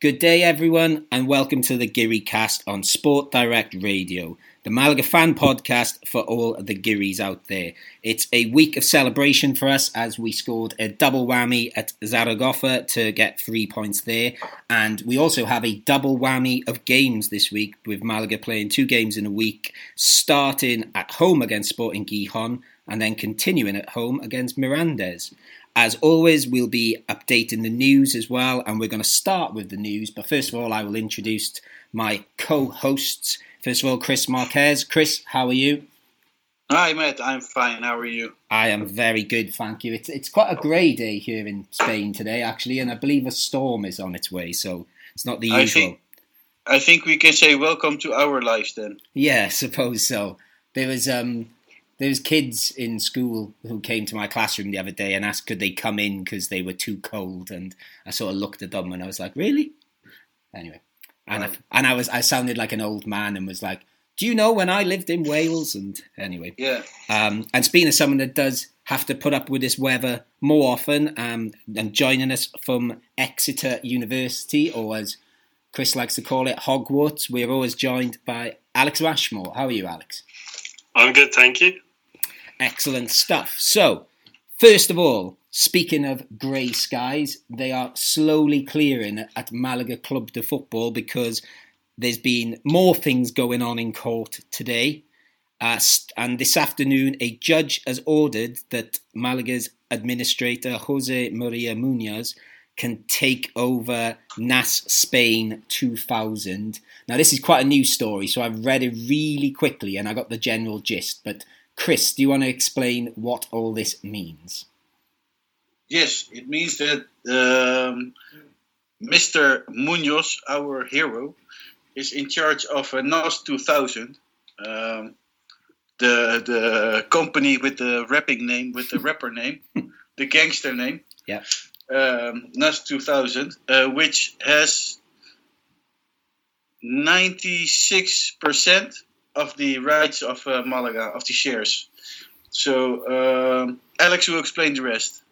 Good day, everyone, and welcome to the Geary Cast on Sport Direct Radio, the Malaga fan podcast for all the Gearys out there. It's a week of celebration for us as we scored a double whammy at Zaragoza to get three points there, and we also have a double whammy of games this week with Malaga playing two games in a week, starting at home against Sporting Gijon and then continuing at home against Mirandes. As always, we'll be updating the news as well, and we're going to start with the news. But first of all, I will introduce my co hosts. First of all, Chris Marquez. Chris, how are you? Hi, Matt. I'm fine. How are you? I am very good, thank you. It's, it's quite a grey day here in Spain today, actually, and I believe a storm is on its way, so it's not the usual. I think, I think we can say welcome to our lives then. Yeah, I suppose so. There was um, there was kids in school who came to my classroom the other day and asked could they come in because they were too cold, and I sort of looked at them and I was like, really? Anyway, and I, and I was I sounded like an old man and was like, do you know when I lived in Wales? And anyway, yeah. Um, and speaking of someone that does have to put up with this weather more often, um, and joining us from Exeter University, or as Chris likes to call it, Hogwarts, we're always joined by Alex Rashmore. How are you, Alex? I'm good, thank you. Excellent stuff. So, first of all, speaking of grey skies, they are slowly clearing at Malaga Club de Football because there's been more things going on in court today. Uh, and this afternoon, a judge has ordered that Malaga's administrator, Jose Maria Munoz, can take over NAS Spain 2000. Now, this is quite a new story, so I've read it really quickly and I got the general gist. But Chris, do you want to explain what all this means? Yes, it means that um, Mr. Munoz, our hero, is in charge of uh, NAS 2000, um, the the company with the rapping name, with the rapper name, the gangster name. Yeah. Um, NAS 2000, uh, which has 96% of the rights of uh, Malaga, of the shares. So um, Alex will explain the rest.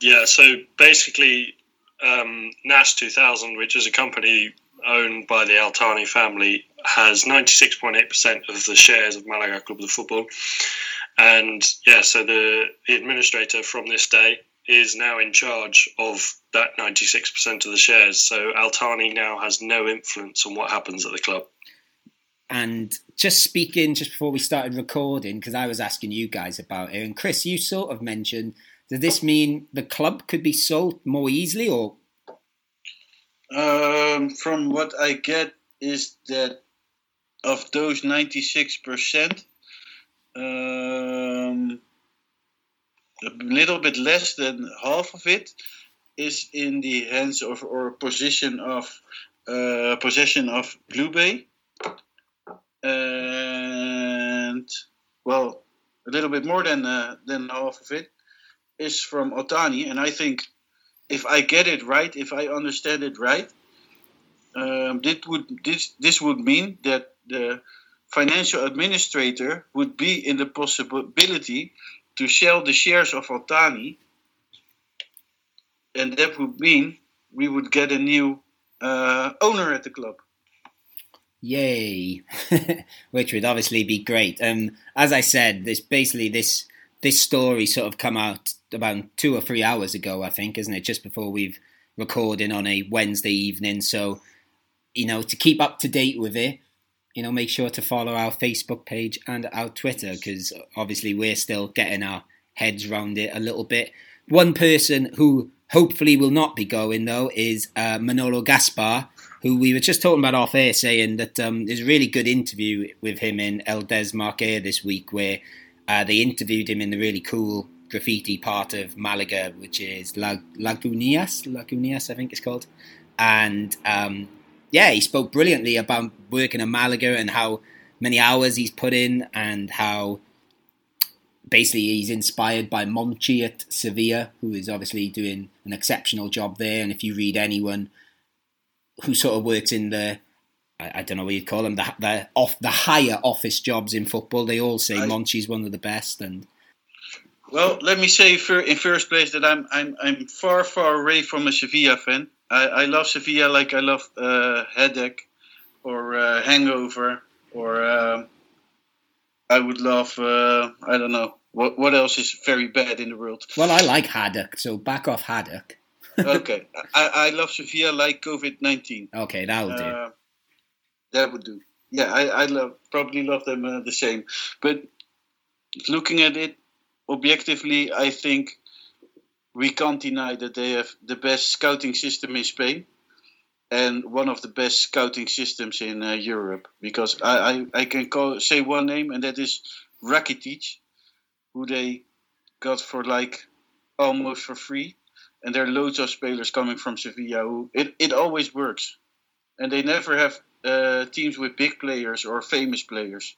Yeah, so basically, um, NAS 2000, which is a company owned by the Al-Thani family, has 96.8% of the shares of Malaga Club de Football. And yeah, so the, the administrator from this day is now in charge of that 96% of the shares. So Al-Thani now has no influence on what happens at the club. And just speaking, just before we started recording, because I was asking you guys about it, and Chris, you sort of mentioned, does this mean the club could be sold more easily, or? Um, from what I get, is that of those ninety six percent, um, a little bit less than half of it is in the hands of or position of uh, possession of BlueBay and well, a little bit more than uh, than half of it is from Otani, and I think if I get it right, if I understand it right, um, this would this this would mean that the financial administrator would be in the possibility to sell the shares of Otani, and that would mean we would get a new uh, owner at the club. Yay! Which would obviously be great. Um, as I said, this basically this this story sort of come out about two or three hours ago, I think, isn't it? Just before we've recording on a Wednesday evening. So, you know, to keep up to date with it, you know, make sure to follow our Facebook page and our Twitter because obviously we're still getting our heads around it a little bit. One person who hopefully will not be going though is uh, Manolo Gaspar who we were just talking about off air, saying that um, there's a really good interview with him in El Desmarque this week, where uh, they interviewed him in the really cool graffiti part of Malaga, which is La- Lagunillas, Lagunillas, I think it's called. And um, yeah, he spoke brilliantly about working in Malaga and how many hours he's put in, and how basically he's inspired by Monchi at Sevilla, who is obviously doing an exceptional job there. And if you read anyone who sort of works in the I, I don't know what you'd call them the the off the higher office jobs in football. They all say I, Monchi's one of the best. And well, let me say for, in first place that I'm I'm I'm far far away from a Sevilla fan. I, I love Sevilla like I love uh, Headache or uh, Hangover or uh, I would love uh, I don't know what what else is very bad in the world. Well, I like Haddock, so back off Haddock. Okay, I, I love Sevilla like COVID nineteen. Okay, that'll do. Uh, that would do. Yeah, I, I love probably love them uh, the same. But looking at it objectively, I think we can't deny that they have the best scouting system in Spain and one of the best scouting systems in uh, Europe. Because I, I, I can call say one name, and that is Rakitic, who they got for like almost for free. And there are loads of spelers coming from Sevilla who it, it always works. And they never have uh, teams with big players or famous players.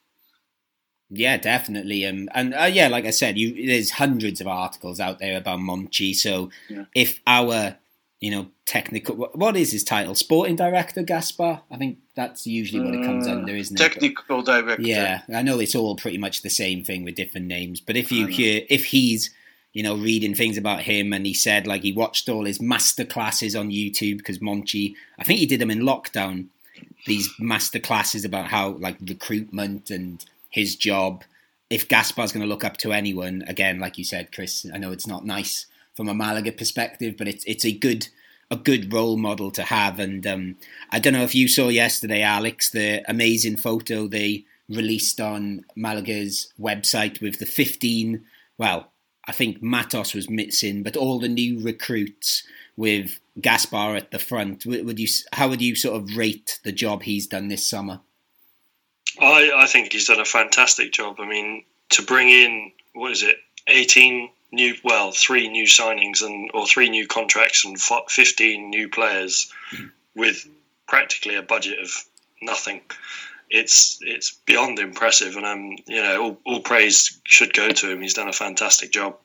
Yeah, definitely. Um, and uh, yeah, like I said, you there's hundreds of articles out there about Monchi. So Yeah. if our, you know, technical, what- is his title? Sporting director, Gaspar. I think that's usually what it comes Uh, under, isn't it? Technical director. Yeah, I know it's all pretty much the same thing with different names. But if you hear, if he's, you know, reading things about him and he said like he watched all his master classes on YouTube because Monchi, I think he did them in lockdown. These master classes about how like recruitment and his job. If Gaspar's going to look up to anyone, again, like you said, Chris, I know it's not nice from a Malaga perspective, but it's it's a good a good role model to have. And um, I don't know if you saw yesterday, Alex, the amazing photo they released on Malaga's website with the 15, well, I think Matos was missing, but all the new recruits with Gaspar at the front. Would, you? How would you sort of rate the job he's done this summer? I, I think he's done a fantastic job. I mean, to bring in what is it, eighteen new, well, three new signings and or three new contracts and fifteen new players hmm. with practically a budget of nothing. It's it's beyond impressive, and um, you know, all, all praise should go to him. He's done a fantastic job.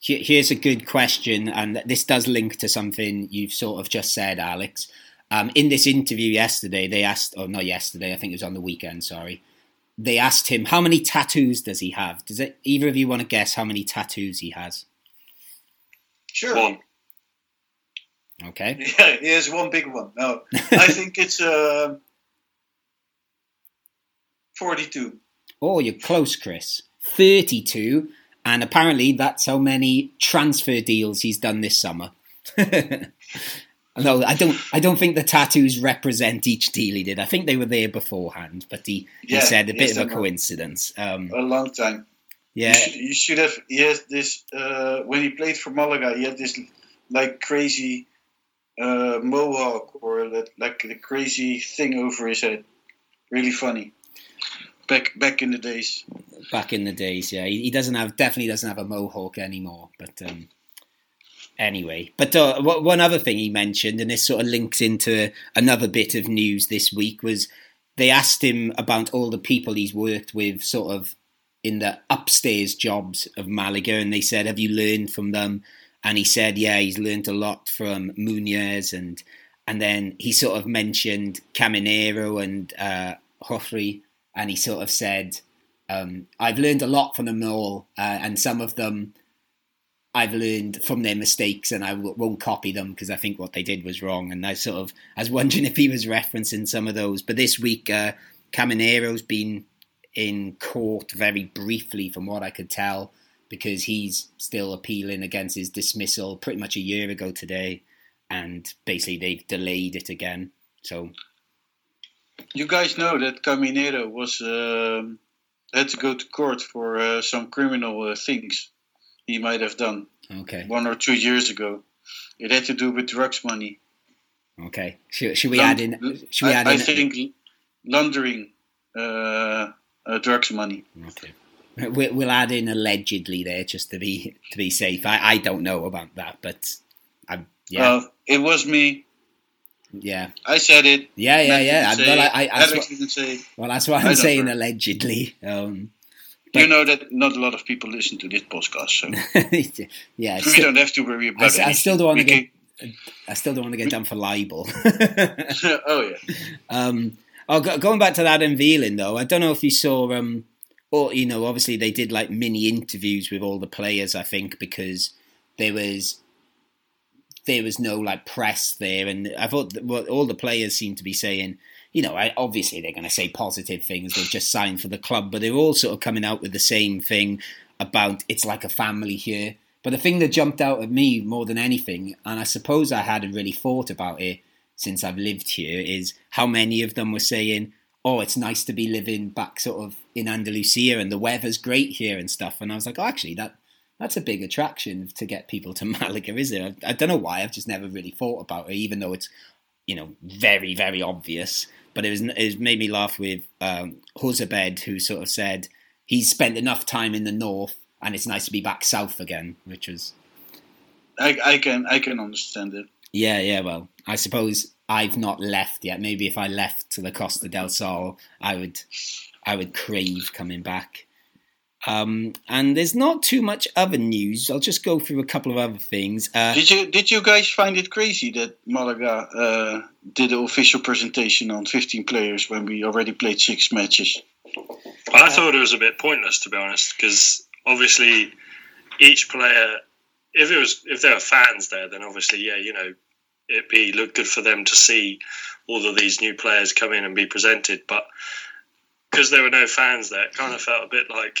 Here's a good question, and this does link to something you've sort of just said, Alex. Um, in this interview yesterday, they asked, or not yesterday, I think it was on the weekend, sorry. They asked him, how many tattoos does he have? Does it, either of you want to guess how many tattoos he has? Sure. One, Okay. Yeah, he has one big one. No, I think it's uh, 42. Oh, you're close, Chris. 32, and apparently that's how many transfer deals he's done this summer. no, I don't. I don't think the tattoos represent each deal he did. I think they were there beforehand, but he, he said a bit of a coincidence. Um, A long time. yeah, You, should, you should have. He has this. Uh, when he played for Malaga, he had this like crazy uh, mohawk or that, like the crazy thing over his head. Really funny. Back back in the days. back in the days. Yeah, he, he doesn't have definitely doesn't have a mohawk anymore. But um, anyway, but uh, one other thing he mentioned, and this sort of links into another bit of news this week, was they asked him about all the people he's worked with, sort of in the upstairs jobs of Malaga, and they said, "Have you learned from them?" And he said, "Yeah, he's learned a lot from Munoz and." And then he sort of mentioned Caminero and uh, Joffrey, and he sort of said, um, I've learned a lot from them all, uh, and some of them I've learned from their mistakes, and I w- won't copy them because I think what they did was wrong. And I sort of I was wondering if he was referencing some of those. But this week, uh, Caminero's been in court very briefly, from what I could tell, because he's still appealing against his dismissal pretty much a year ago today, and basically they've delayed it again. So You guys know that Caminero was um, had to go to court for uh, some criminal uh, things he might have done okay, one or two years ago. It had to do with drugs money. okay. Should, should we Lund- add in? Should we I, add I in? think laundering uh, uh, drugs money. Okay. We- We'll add in allegedly there just to be to be safe. I, I don't know about that, but I yeah Uh, it was me. Yeah I said it. yeah yeah yeah. I, well. I, I, that's what, well, that's what I I'm don't saying know. allegedly. Um, you know that not a lot of people listen to this podcast, so yeah, we still, don't have to worry about s- it. I still don't want to get I still don't want to get done for libel. oh yeah. Um, oh, going back to that unveiling though, I don't know if you saw. Um, or you know, obviously they did like mini interviews with all the players. I think because there was there was no like press there, and I thought what all the players seemed to be saying. You know, I, obviously they're going to say positive things. They've just signed for the club, but they're all sort of coming out with the same thing about it's like a family here. But the thing that jumped out at me more than anything, and I suppose I hadn't really thought about it since I've lived here, is how many of them were saying, "Oh, it's nice to be living back sort of in Andalusia, and the weather's great here and stuff." And I was like, "Oh, actually, that that's a big attraction to get people to Malaga, is it? I, I don't know why. I've just never really thought about it, even though it's you know very very obvious. But it was it made me laugh with um, Jozabed, who sort of said he's spent enough time in the north, and it's nice to be back south again, which was. I, I can I can understand it. Yeah, yeah. Well, I suppose I've not left yet. Maybe if I left to the Costa del Sol, I would I would crave coming back. Um, and there's not too much other news. I'll just go through a couple of other things. Uh, did you did you guys find it crazy that Malaga uh, did an official presentation on 15 players when we already played six matches? I thought it was a bit pointless to be honest, because obviously each player, if it was if there were fans there, then obviously yeah, you know, it'd be look good for them to see all of these new players come in and be presented, but because there were no fans there, it kind of felt a bit like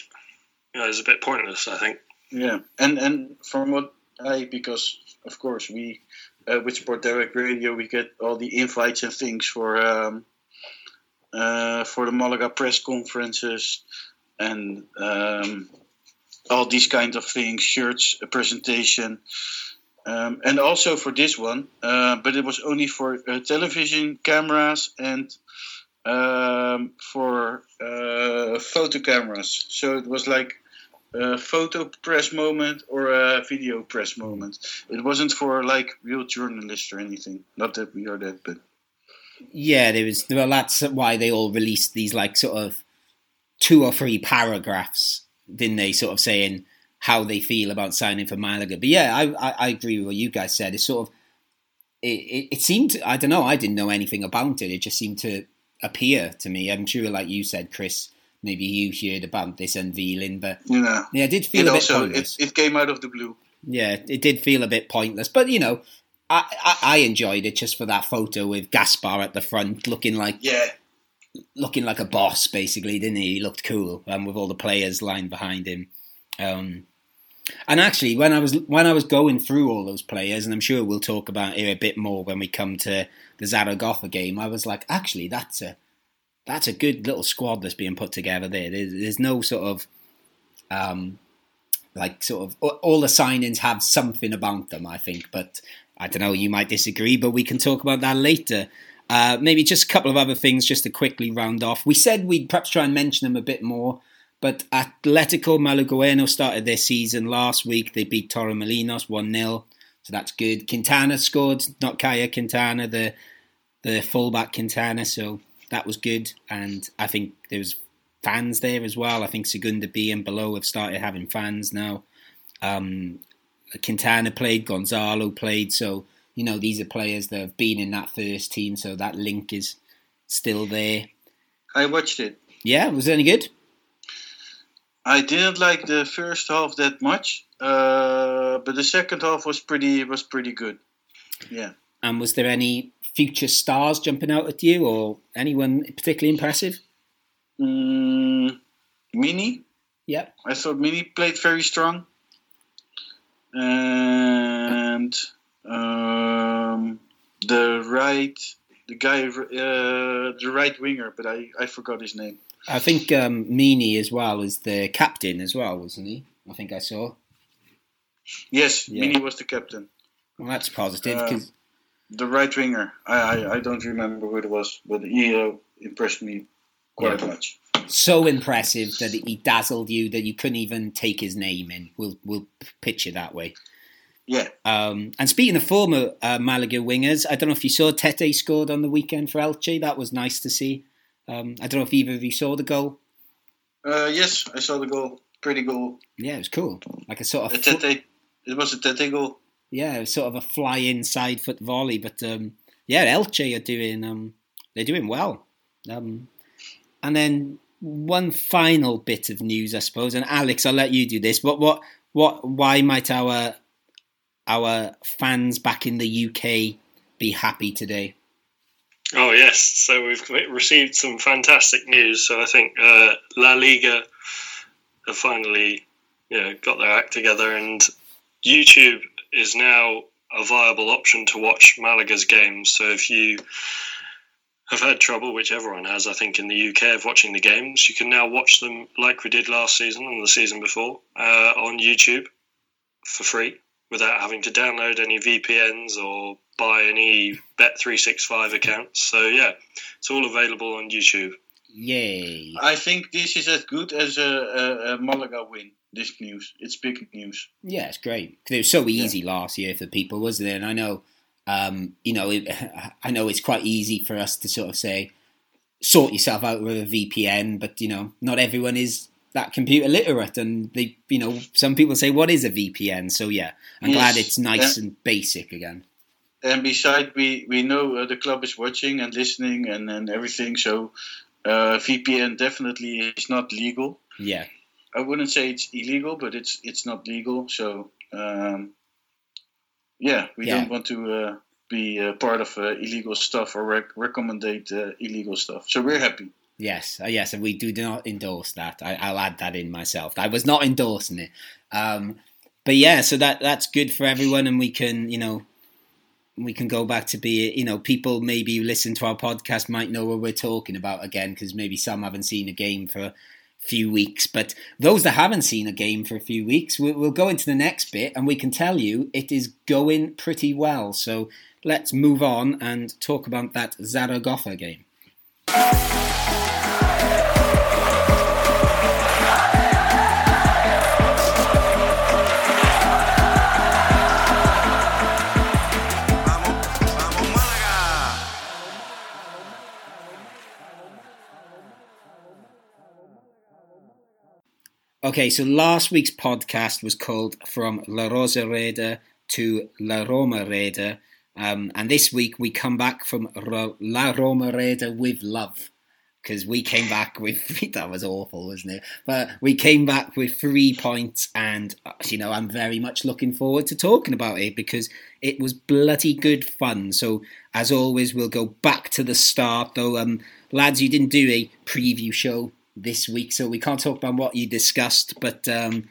you know, it's a bit pointless. I think. Yeah, and and from what I because of course we uh, with Sport Direct Radio we get all the invites and things for um, uh, for the Malaga press conferences and um, all these kind of things, shirts, a presentation. Um, and also for this one, uh, but it was only for uh, television cameras and um, for uh, photo cameras. So it was like a photo press moment or a video press moment. It wasn't for like real journalists or anything. Not that we are that, but yeah, there was. Well, that's why they all released these like sort of two or three paragraphs, didn't they? Sort of saying how they feel about signing for Malaga. But yeah, I I, I agree with what you guys said. It's sort of it, it, it seemed. I don't know. I didn't know anything about it. It just seemed to appear to me. I'm sure, like you said, Chris, maybe you heard about this unveiling, but yeah, yeah, it did feel it a bit also, pointless. It, it came out of the blue. Yeah, it did feel a bit pointless, but you know, I, I, I enjoyed it just for that photo with Gaspar at the front, looking like Yeah, looking like a boss, basically, didn't he? He looked cool, um, with all the players lined behind him. Um, and actually, when I was when I was going through all those players, and I'm sure we'll talk about it a bit more when we come to the Zaragoza game, I was like, actually, that's a that's a good little squad that's being put together there. There's, there's no sort of um, like sort of all the signings have something about them, I think. But I don't know, you might disagree, but we can talk about that later. Uh, maybe just a couple of other things just to quickly round off. We said we'd perhaps try and mention them a bit more, but Atletico Malagueno started their season last week. They beat Torremolinos 1 0, so that's good. Quintana scored, not Caye Quintana, the the fullback Quintana, so that was good. And I think there was fans there as well. I think Segunda B and below have started having fans now. Um, Quintana played, Gonzalo played, so you know these are players that have been in that first team, so that link is still there. I watched it. Yeah, was it any good? I didn't like the first half that much, uh, but the second half was pretty was pretty good. Yeah. And was there any future stars jumping out at you, or anyone particularly impressive? Mm, Mini, Yep. I thought Mini played very strong, and um, the right the guy uh, the right winger, but I, I forgot his name. I think um, Meany as well is the captain as well, wasn't he? I think I saw. Yes, Yeah. Mini was the captain. Well, that's positive Uh, because The right winger. I, I, I don't remember who it was, but he uh, impressed me quite Yeah. much. so impressive that he dazzled you that you couldn't even take his name in. We'll we'll pitch it that way. Yeah. Um, and speaking of former uh, Malaga wingers, I don't know if you saw Tete scored on the weekend for Elche. That was nice to see. Um, I don't know if either of you saw the goal. Uh, yes, I saw the goal. Pretty goal. Yeah, it was cool. Like a sort A of fo- Tete. It was a Tete goal. Yeah, it was sort of a fly-in side foot volley. But um, yeah, Elche are doing um, they're doing well. Um, and then one final bit of news, I suppose. And Alex, I'll let you do this. What what what? Why might our our fans back in the UK be happy today? Oh yes, so we've received some fantastic news. So I think uh, La Liga have finally, you know, got their act together, and YouTube is now a viable option to watch Malaga's games. So if you have had trouble, which everyone has, I think, in the UK of watching the games, you can now watch them like we did last season and the season before uh, on YouTube for free without having to download any VPNs or buy any Bet365 accounts. So, yeah, it's all available on YouTube. Yay. I think this is as good as a, a, a Malaga win. This news, it's big news. Yeah, it's great because it was so easy yeah. last year for people, wasn't it? And I know, um, you know, it, I know it's quite easy for us to sort of say, sort yourself out with a VPN, but you know, not everyone is that computer literate, and they, you know, some people say, "What is a VPN?" So yeah, I'm yes. glad it's nice and basic again. And besides, we we know uh, the club is watching and listening and and everything, so uh, VPN definitely is not legal. Yeah, I wouldn't say it's illegal, but it's it's not legal. So um, yeah, we yeah. don't want to uh, be uh, part of uh, illegal stuff or rec- recommendate uh, illegal stuff. So we're happy. Yes, uh, yes, and we do not endorse that. I, will add that in myself. I was not endorsing it, um, but yeah, so that that's good for everyone, and we can, you know, we can go back to be, you know, people maybe listen to our podcast might know what we're talking about again because maybe some haven't seen a game for few weeks. But those that haven't seen a game for a few weeks, we'll, we'll go into the next bit, and we can tell you it is going pretty well. So let's move on and talk about that Zaragoza game. Okay, so last week's podcast was called From La Rosaleda to La Romareda. Um, and this week we come back from La Roma Romareda with love. Because we came back with, that was awful, wasn't it? But we came back with three points, and, uh, you know, I'm very much looking forward to talking about it because it was bloody good fun. So, as always, we'll go back to the start. Though, um, lads, you didn't do a preview show this week, so we can't talk about what you discussed. But um,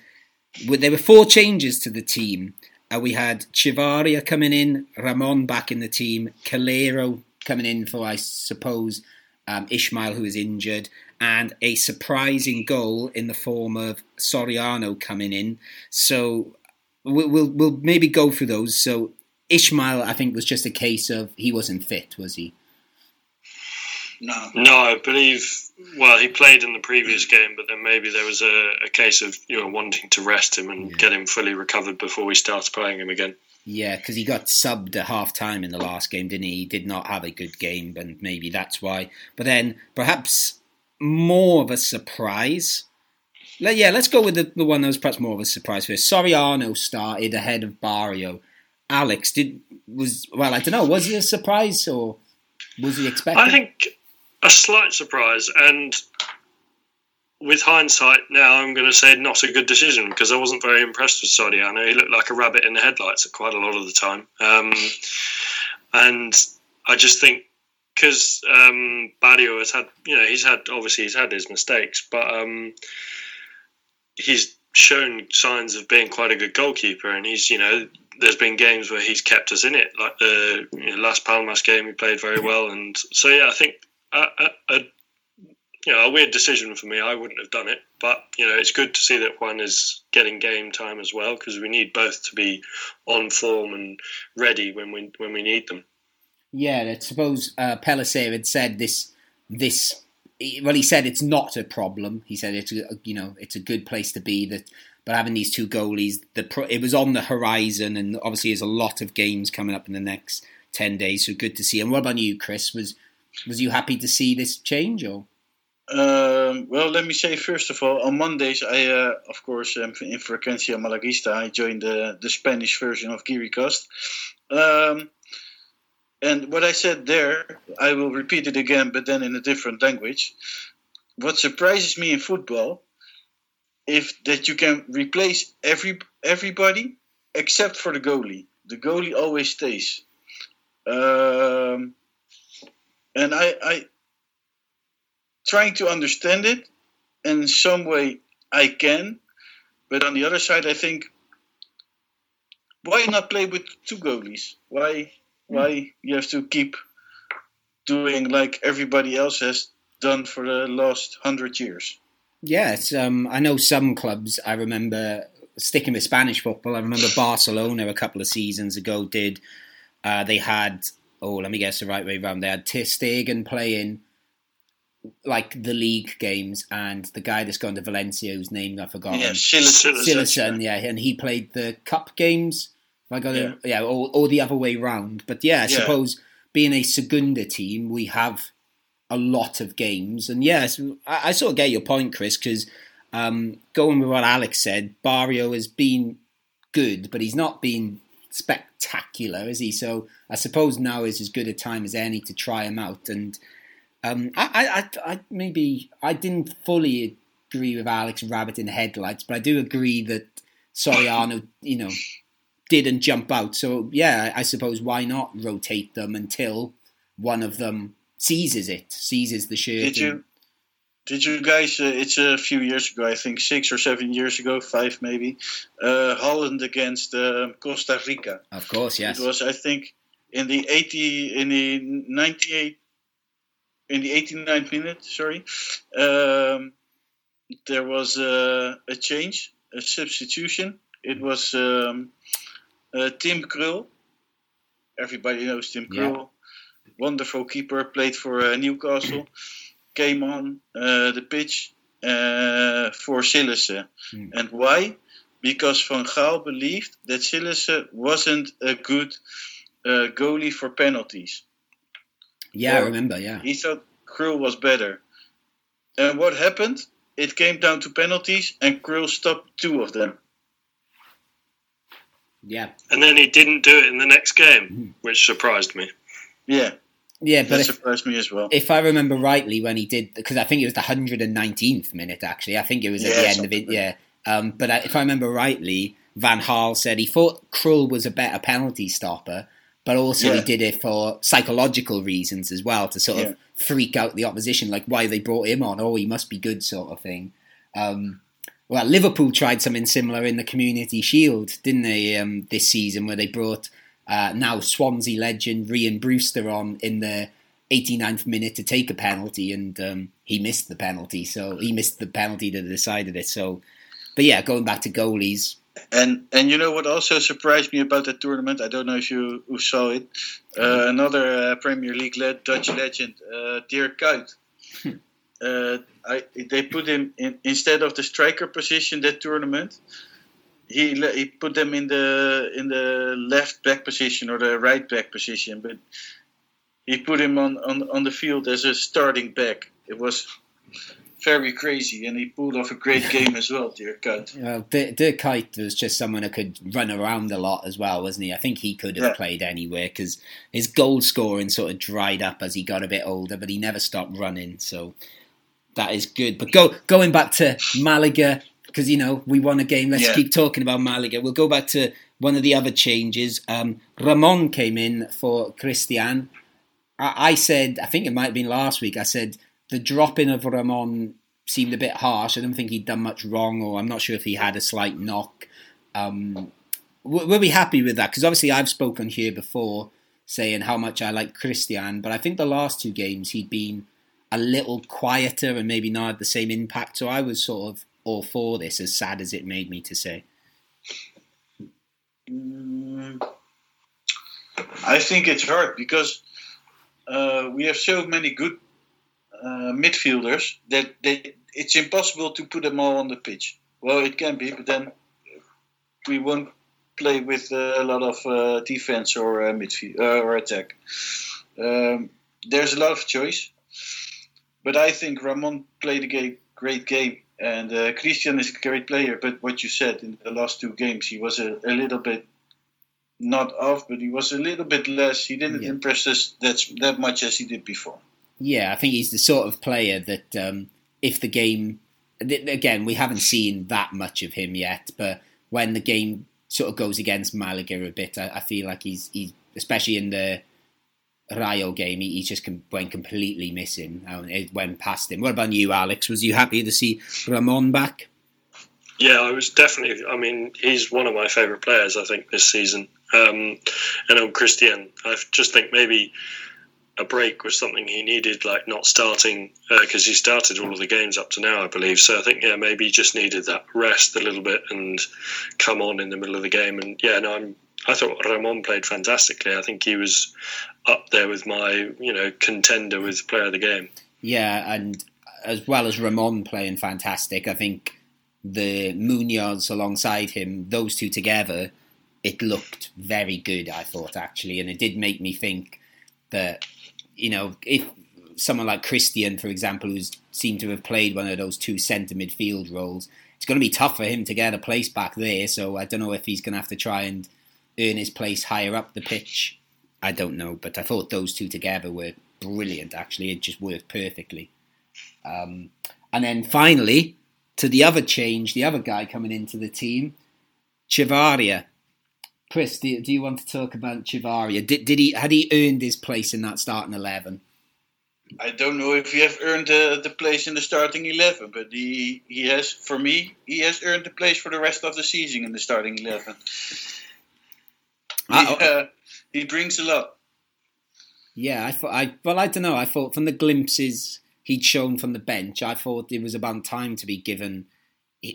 there were four changes to the team. Uh, we had Chavarria coming in, Ramon back in the team, Calero coming in for, I suppose, um, Ishmael, who is injured, and a surprising goal in the form of Soriano coming in. So we'll, we'll, we'll maybe go through those. So Ishmael, I think, was just a case of he wasn't fit, was he? No. No, I believe. Well, he played in the previous mm. game, but then maybe there was a, a case of you know wanting to rest him and yeah. get him fully recovered before we start playing him again. Yeah, because he got subbed at half time in the last game, didn't he? He did not have a good game, and maybe that's why. But then perhaps more of a surprise. Yeah, let's go with the, the one that was perhaps more of a surprise first. Soriano started ahead of Barrio. Alex did was well. I don't know. Was he a surprise or was he expected? I think a slight surprise, and with hindsight now, I'm going to say not a good decision because I wasn't very impressed with Soriano. He looked like a rabbit in the headlights quite a lot of the time, um, and I just think because um, Barrio has had, you know, he's had obviously he's had his mistakes, but um, he's shown signs of being quite a good goalkeeper, and he's, you know, there's been games where he's kept us in it, like the you know, Las Palmas game, he played very well, and so yeah, I think a, a, you know, a weird decision for me. I wouldn't have done it, but you know, it's good to see that one is getting game time as well because we need both to be on form and ready when we when we need them. Yeah, I suppose uh, Pellicer had said this. This well, he said it's not a problem. He said it's a, you know it's a good place to be. That but having these two goalies, the pro, it was on the horizon, and obviously there's a lot of games coming up in the next ten days. So good to see. And what about you, Chris? Was was you happy to see this change, or? Um, well, let me say first of all, on Mondays, I uh, of course am in Frecuencia Malaguista. I joined the the Spanish version of Gearycast. Um, and what I said there, I will repeat it again, but then in a different language. What surprises me in football, if that you can replace every everybody except for the goalie. The goalie always stays. Um, and I, I trying to understand it in some way I can, but on the other side I think why not play with two goalies? Why why you have to keep doing like everybody else has done for the last hundred years? Yes, um, I know some clubs. I remember sticking with Spanish football. I remember Barcelona a couple of seasons ago did. Uh, they had oh, let me guess the right way around. They had Ter Stegen playing like the league games, and the guy that's gone to Valencia, whose name I forgot. Yeah, Cillessen. yeah, and he played the cup games. I got yeah, it, yeah or, or, the other way round. But yeah, I yeah. suppose being a Segunda team, we have a lot of games, and yes, I, I sort of get your point, Chris, because um, going with what Alex said, Barrio has been good, but he's not been spectacular, is he? So I suppose now is as good a time as any to try him out. And um, I, I, I, maybe I didn't fully agree with Alex Rabbit in the headlights, but I do agree that Soriano, you know, didn't jump out. So yeah, I suppose why not rotate them until one of them seizes it, seizes the shirt. Did you? Did you guys? Uh, it's a few years ago, I think six or seven years ago, five maybe. Uh, Holland against uh, Costa Rica. Of course, yes. It was, I think, in the eighty, in the ninety-eight, in the eighty-nine minute. Sorry, um, there was a change, a substitution. It was um, uh, Tim Krul. Everybody knows Tim Krul. Yeah. Wonderful keeper, played for uh, Newcastle came on uh, the pitch uh, for Cillessen. Mm. And why? Because Van Gaal believed that Cillessen wasn't a good uh, goalie for penalties. Yeah, or I remember, yeah. He thought Krul was better. And what happened? It came down to penalties, and Krul stopped two of them. Yeah. And then he didn't do it in the next game, mm. which surprised me. Yeah. Yeah, but that surprised me as well. If I remember rightly, when he did, because I think it was the 119th minute, actually. I think it was at yeah, the end of it, yeah. Um, but I, if I remember rightly, Van Gaal said he thought Krul was a better penalty stopper, but also yeah. he did it for psychological reasons as well, to sort of freak out the opposition, like why they brought him on. Oh, he must be good, sort of thing. Um, well, Liverpool tried something similar in the Community Shield, didn't they, um, this season, where they brought uh, now Swansea legend Rhian Brewster on in the 89th minute to take a penalty, and um, he missed the penalty. So he missed the penalty that decided it. So, but yeah, going back to goalies. And and you know what also surprised me about that tournament? I don't know if you who saw it. Uh, another uh, Premier League led Dutch legend, uh, Dirk Kuyt. Hmm. Uh, I, they put him in instead of the striker position that tournament he he put them in the in the left back position or the right back position, but he put him on, on, on the field as a starting back. It was very crazy, and he pulled off a great game as well, Dirk Kuyt. Well, Dirk Kuyt was just someone who could run around a lot as well, wasn't he? I think he could have yeah. played anywhere because his goal scoring sort of dried up as he got a bit older, but he never stopped running, so that is good. But go going back to Malaga, because you know we won a game. Let's yeah. keep talking about Malaga. We'll go back to one of the other changes. Um, Ramon came in for Christian. I, I, said, I think it might have been last week. I said the drop in of Ramon seemed a bit harsh. I don't think he'd done much wrong, or I'm not sure if he had a slight knock. Um, we'll be happy with that because obviously I've spoken here before saying how much I like Christian, but I think the last two games he'd been a little quieter and maybe not had the same impact. So I was sort of all for this, as sad as it made me to say? Mm, I think it's hard because uh, we have so many good uh, midfielders that they, it's impossible to put them all on the pitch. Well, it can be, but then we won't play with a lot of uh, defense or uh, midfield uh, or attack. Um, there's a lot of choice, but I think Ramon played a great game and uh, Christian is a great player, but what you said in the last two games, he was a, a little bit not off, but he was a little bit less. He didn't yeah. impress us that that much as he did before. Yeah, I think he's the sort of player that um, if the game again, we haven't seen that much of him yet, but when the game sort of goes against Malaga a bit. I, I feel like he's he's especially in the Rayo game, he, he just went completely missing. It went past him. What about you, Alex? Was you happy to see Ramon back? Yeah, I was definitely. I mean, he's one of my favourite players. I think this season, um, and on Christian, I just think maybe a break was something he needed, like not starting because uh, he started all of the games up to now, I believe. So I think yeah, maybe he just needed that rest a little bit and come on in the middle of the game. And yeah, no, I'm I thought Ramon played fantastically. I think he was up there with my, you know, contender with player of the game. Yeah, and as well as Ramon playing fantastic, I think the Munoz alongside him, those two together, it looked very good. I thought actually, and it did make me think that you know if someone like Christian, for example, who's seemed to have played one of those two centre midfield roles, it's going to be tough for him to get a place back there. So I don't know if he's going to have to try and earn his place higher up the pitch. I don't know, but I thought those two together were brilliant. Actually, it just worked perfectly. Um, and then finally, to the other change, the other guy coming into the team, Chavarria. Chris, do, do you want to talk about Chavarria? Did, did he had he earned his place in that starting eleven? I don't know if he has earned the, the place in the starting eleven, but he he has for me he has earned the place for the rest of the season in the starting eleven. He, uh, he brings a lot. Yeah, I thought. I well, I don't know. I thought from the glimpses he'd shown from the bench, I thought it was about time to be given,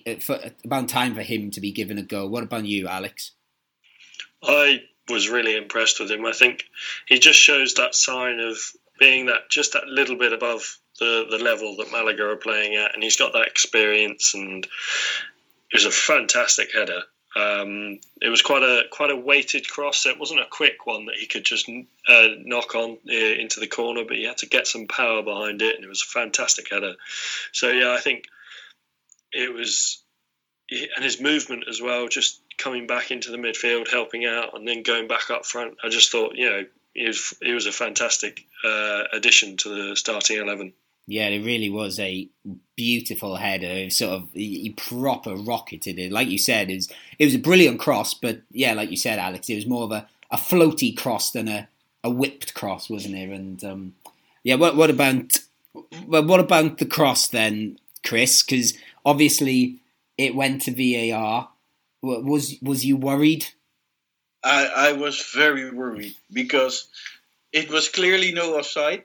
uh, for, about time for him to be given a go. What about you, Alex? I was really impressed with him. I think he just shows that sign of being that just that little bit above the the level that Malaga are playing at, and he's got that experience, and it was a fantastic header. Um, it was quite a quite a weighted cross. It wasn't a quick one that he could just uh, knock on uh, into the corner, but he had to get some power behind it, and it was a fantastic header. So yeah, I think it was, and his movement as well, just coming back into the midfield, helping out, and then going back up front. I just thought, you know, he was he was a fantastic uh, addition to the starting eleven. Yeah, it really was a beautiful header. Sort of, he proper rocketed it. Like you said, it was, it was a brilliant cross. But yeah, like you said, Alex, it was more of a, a floaty cross than a, a whipped cross, wasn't it? And um, yeah, what, what about well, what about the cross then, Chris? Because obviously it went to VAR. Was was you worried? I I was very worried because it was clearly no offside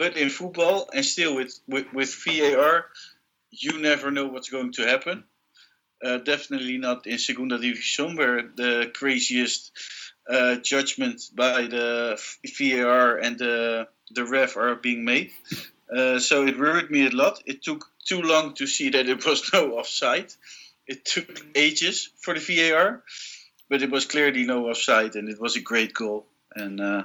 but in football, and still with, with, with VAR, you never know what's going to happen. Uh, definitely not in Segunda División, where the craziest uh, judgment by the VAR and the, the ref are being made. Uh, so it worried me a lot. It took too long to see that it was no offside. It took ages for the VAR, but it was clearly no offside, and it was a great goal, and uh,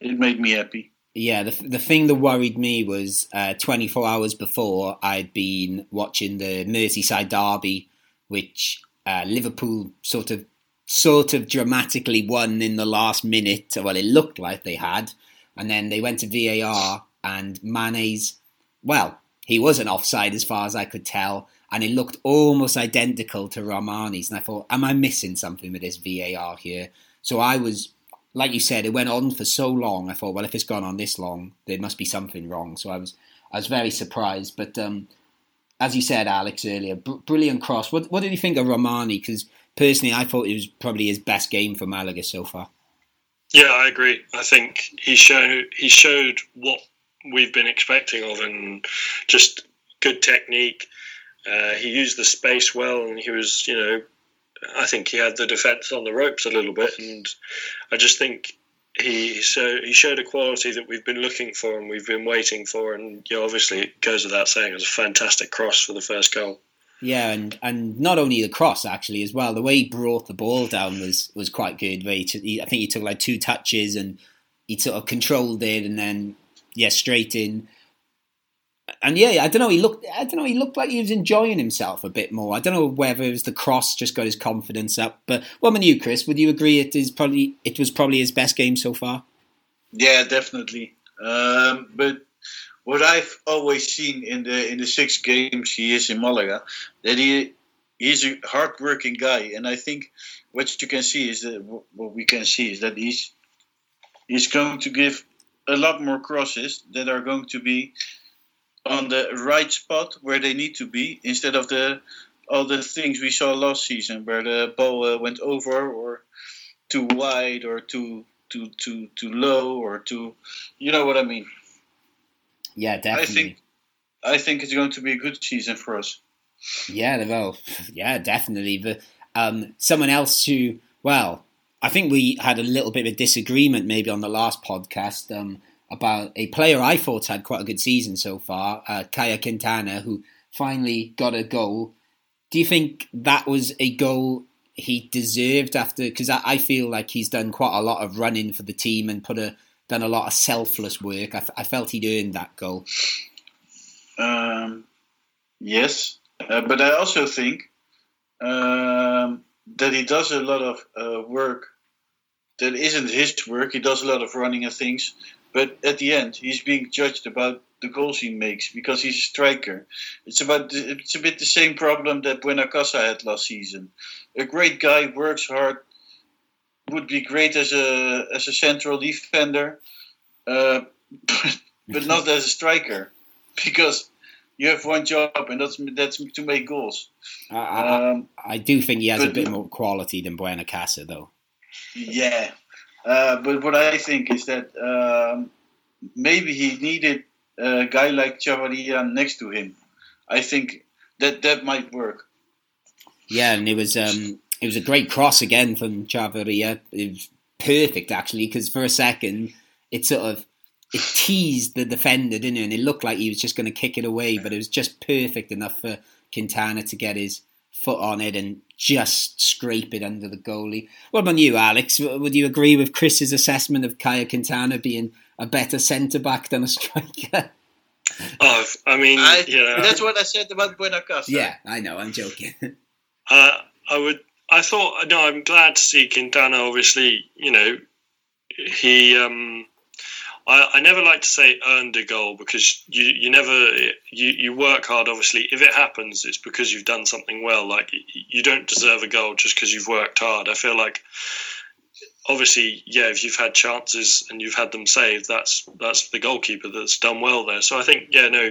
it made me happy. Yeah, the the thing that worried me was uh, 24 hours before I'd been watching the Merseyside derby, which uh, Liverpool sort of sort of dramatically won in the last minute. Well, it looked like they had, and then they went to VAR and Mane's well, he wasn't offside as far as I could tell, and it looked almost identical to Rahmani's, and I thought, am I missing something with this VAR here? So I was like you said, it went on for so long. I thought, well, if it's gone on this long, there must be something wrong. So I was, I was very surprised. But um, as you said, Alex earlier, br- brilliant cross. What, what did you think of Rahmani? Because personally, I thought it was probably his best game for Malaga so far. Yeah, I agree. I think he showed he showed what we've been expecting of, and just good technique. Uh, he used the space well, and he was, you know, I think he had the defence on the ropes a little bit, and I just think he so he showed a quality that we've been looking for and we've been waiting for, and you know, obviously it goes without saying it was a fantastic cross for the first goal. Yeah, and, and not only the cross actually as well. The way he brought the ball down was was quite good. Where he, took, he I think he took like two touches and he sort of controlled it, and then yeah, straight in and yeah, I don't know. He looked. I don't know. He looked like he was enjoying himself a bit more. I don't know whether it was the cross just got his confidence up. But what about you, Chris? Would you agree it is probably it was probably his best game so far? Yeah, definitely. Um, but what I've always seen in the in the six games he is in Malaga, that he he's a hardworking guy, and I think what you can see is that what we can see is that he's he's going to give a lot more crosses that are going to be on the right spot where they need to be instead of the all the things we saw last season where the ball uh, went over or too wide or too too too too low or too you know what I mean. Yeah, definitely. I think I think it's going to be a good season for us. Yeah, well, yeah, definitely. But um, someone else who, well, I think we had a little bit of a disagreement maybe on the last podcast um, about a player I thought had quite a good season so far, uh, Caye Quintana, who finally got a goal. Do you think that was a goal he deserved after? Because I, I, feel like he's done quite a lot of running for the team and put a done a lot of selfless work. I, I felt he'd earned that goal. Um, yes, uh, but I also think um, that he does a lot of uh, work that isn't his work. He does a lot of running and things, but at the end, he's being judged about the goals he makes because he's a striker. It's about it's a bit the same problem that Buenacasa had last season. A great guy works hard, would be great as a as a central defender, uh, but, but not as a striker because you have one job, and that's that's to make goals. I, I, um, I do think he has but, a bit more quality than Buenacasa, though. Yeah, uh, but what I think is that um, maybe he needed a guy like Chavarria next to him. I think that that might work. Yeah, and it was um, it was a great cross again from Chavarria. It was perfect actually because for a second it sort of it teased the defender, didn't it? And it looked like he was just going to kick it away, but it was just perfect enough for Quintana to get his foot on it and just scrape it under the goalie. What about you, Alex? Would you agree with Chris's assessment of Caye Quintana being a better centre back than a striker? Oh, I mean, I, you know, that's what I said about Buenacasa. Yeah, I know. I'm joking. uh, I would. I thought. No, I'm glad to see Quintana. Obviously, you know, he. Um, I, I never like to say earned a goal because you, you never you, you work hard. Obviously, if it happens, it's because you've done something well. Like you don't deserve a goal just because you've worked hard. I feel like obviously, yeah, if you've had chances and you've had them saved, that's that's the goalkeeper that's done well there. So I think, yeah, no,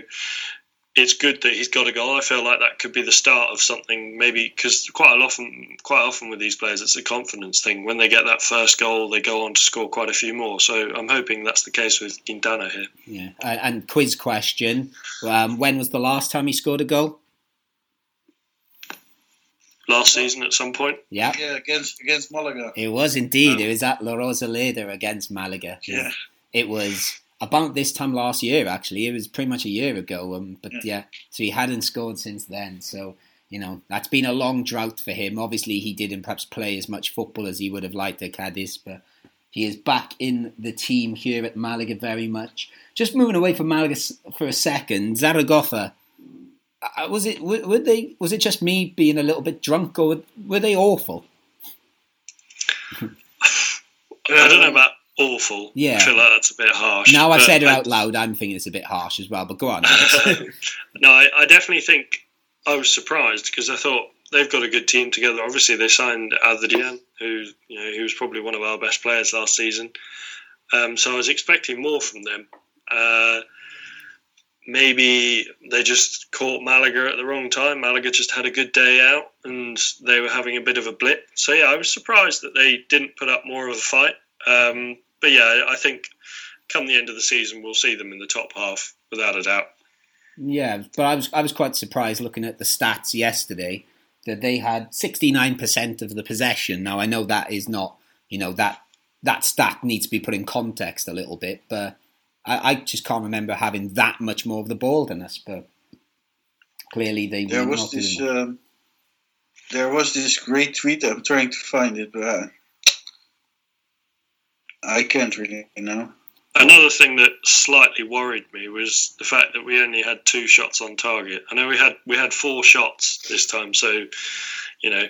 it's good that he's got a goal. I feel like that could be the start of something, maybe because quite often, quite often with these players, it's a confidence thing. When they get that first goal, they go on to score quite a few more. So I'm hoping that's the case with Quintana here. Yeah, and quiz question: um, When was the last time he scored a goal? Last season, at some point. Yeah, yeah, against against Malaga. It was indeed. Oh. It was at La Rosaleda against Malaga. Yeah, it was about this time last year. Actually, it was pretty much a year ago. Um, but yeah. yeah, so he hadn't scored since then. So you know that's been a long drought for him. Obviously, he didn't perhaps play as much football as he would have liked at Cadiz, but he is back in the team here at Malaga very much. Just moving away from Malaga for a second, Zaragoza. Uh, was it were they was it just me being a little bit drunk or were they awful? I don't know about awful. Yeah. I feel like that's a bit harsh. Now I've said it out loud, I'm thinking it's a bit harsh as well, but go on. no, I, I, definitely think I was surprised because I thought they've got a good team together. Obviously, they signed Adrian, who you know, he was probably one of our best players last season. Um, so I was expecting more from them. Uh, maybe they just caught Malaga at the wrong time. Malaga just had a good day out and they were having a bit of a blip. So yeah, I was surprised that they didn't put up more of a fight. Um, but yeah, I think come the end of the season, we'll see them in the top half without a doubt. Yeah, but I was I was quite surprised looking at the stats yesterday that they had sixty nine percent of the possession. Now I know that is not you know that that stat needs to be put in context a little bit, but I, I just can't remember having that much more of the ball than us. But clearly they there was this um, there was this great tweet. I'm trying to find it, but I can't really know. Another thing that slightly worried me was the fact that we only had two shots on target. I know we had we had four shots this time, so you know,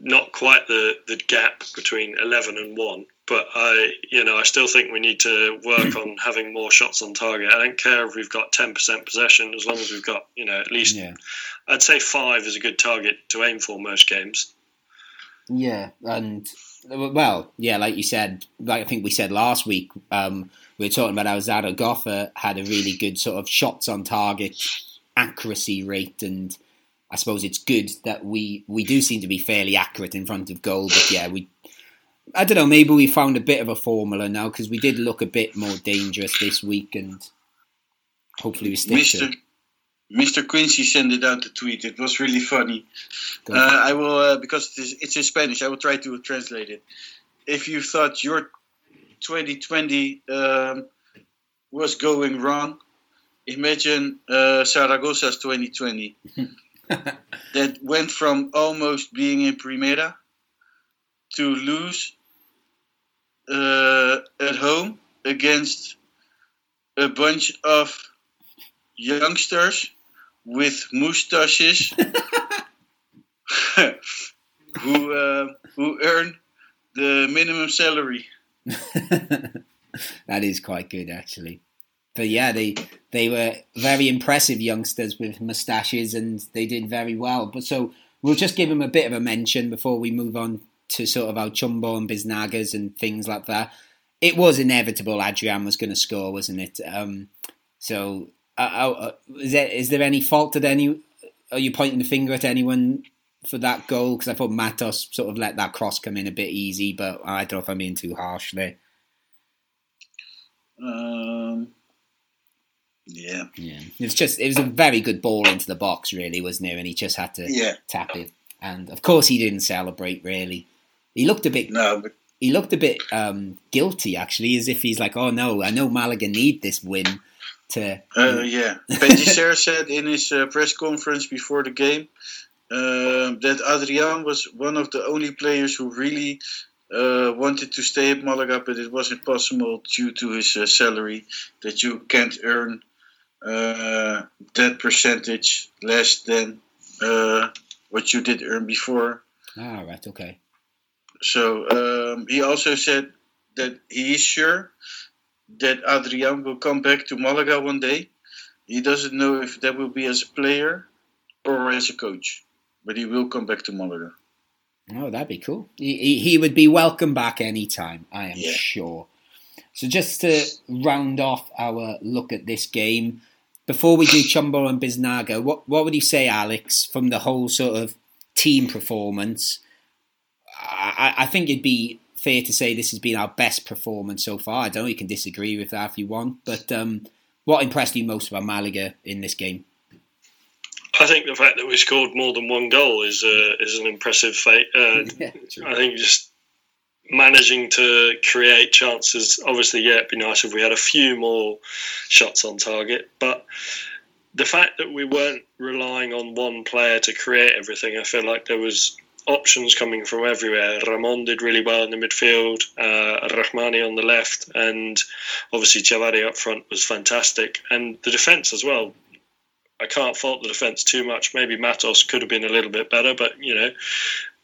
not quite the the gap between eleven and one, but I, you know, I still think we need to work on having more shots on target. I don't care if we've got ten percent possession, as long as we've got, you know, at least. Yeah. I'd say five is a good target to aim for most games. Yeah, and well, yeah, like you said, like I think we said last week, um, we were talking about how Zaragoza had a really good sort of shots on target accuracy rate, and I suppose it's good that we we do seem to be fairly accurate in front of goal. But yeah, we I don't know, maybe we found a bit of a formula now because we did look a bit more dangerous this week, and hopefully we stick Mr. to. Mr. Quincy sent it out the tweet. It was really funny. Uh, I will uh, because it is, it's in Spanish. I will try to translate it. If you thought your 2020 um, was going wrong, imagine uh, Zaragoza's 2020 that went from almost being in Primera to lose uh, at home against a bunch of youngsters with mustaches who uh, who earn the minimum salary. that is quite good, actually. But yeah, they they were very impressive youngsters with mustaches, and they did very well. But so we'll just give them a bit of a mention before we move on to sort of our Chumbo and Biznagas and things like that. It was inevitable Adrian was going to score, wasn't it? Um, so, uh, uh, uh, is, there, is there any fault at any? Are you pointing the finger at anyone for that goal? Because I thought Matos sort of let that cross come in a bit easy, but I don't know if I'm being too harsh there. Um, yeah, yeah. It's just it was a very good ball into the box, really, wasn't it? And he just had to yeah. tap it, and of course he didn't celebrate really. He looked a bit. No, but he looked a bit um, guilty actually, as if he's like, "Oh no, I know Malaga need this win." To uh, yeah, Pellicer said in his uh, press conference before the game uh, that Adrian was one of the only players who really uh, wanted to stay at Malaga, but it wasn't possible due to his uh, salary. That you can't earn uh, that percentage less than what you did earn before. Ah, right, okay. So um, he also said that he is sure that Adrian will come back to Malaga one day. He doesn't know if that will be as a player or as a coach, but he will come back to Malaga. Oh, that'd be cool. He, he would be welcome back anytime, I am yeah. sure. So, just to round off our look at this game, before we do Chumbo and Biznaga, what, what would you say, Alex, from the whole sort of team performance? I, I think it'd be fair to say this has been our best performance so far. I don't know, you can disagree with that if you want, but um, what impressed you most about Malaga in this game? I think the fact that we scored more than one goal is uh, is an impressive feat. Uh, yeah, I think just managing to create chances. Obviously, yeah, it'd be nice if we had a few more shots on target, but the fact that we weren't relying on one player to create everything, I feel like there was options coming from everywhere. Ramon did really well in the midfield, uh, Rahmani on the left, and obviously Chavarria up front was fantastic. And the defence as well. I can't fault the defence too much. Maybe Matos could have been a little bit better, but you know,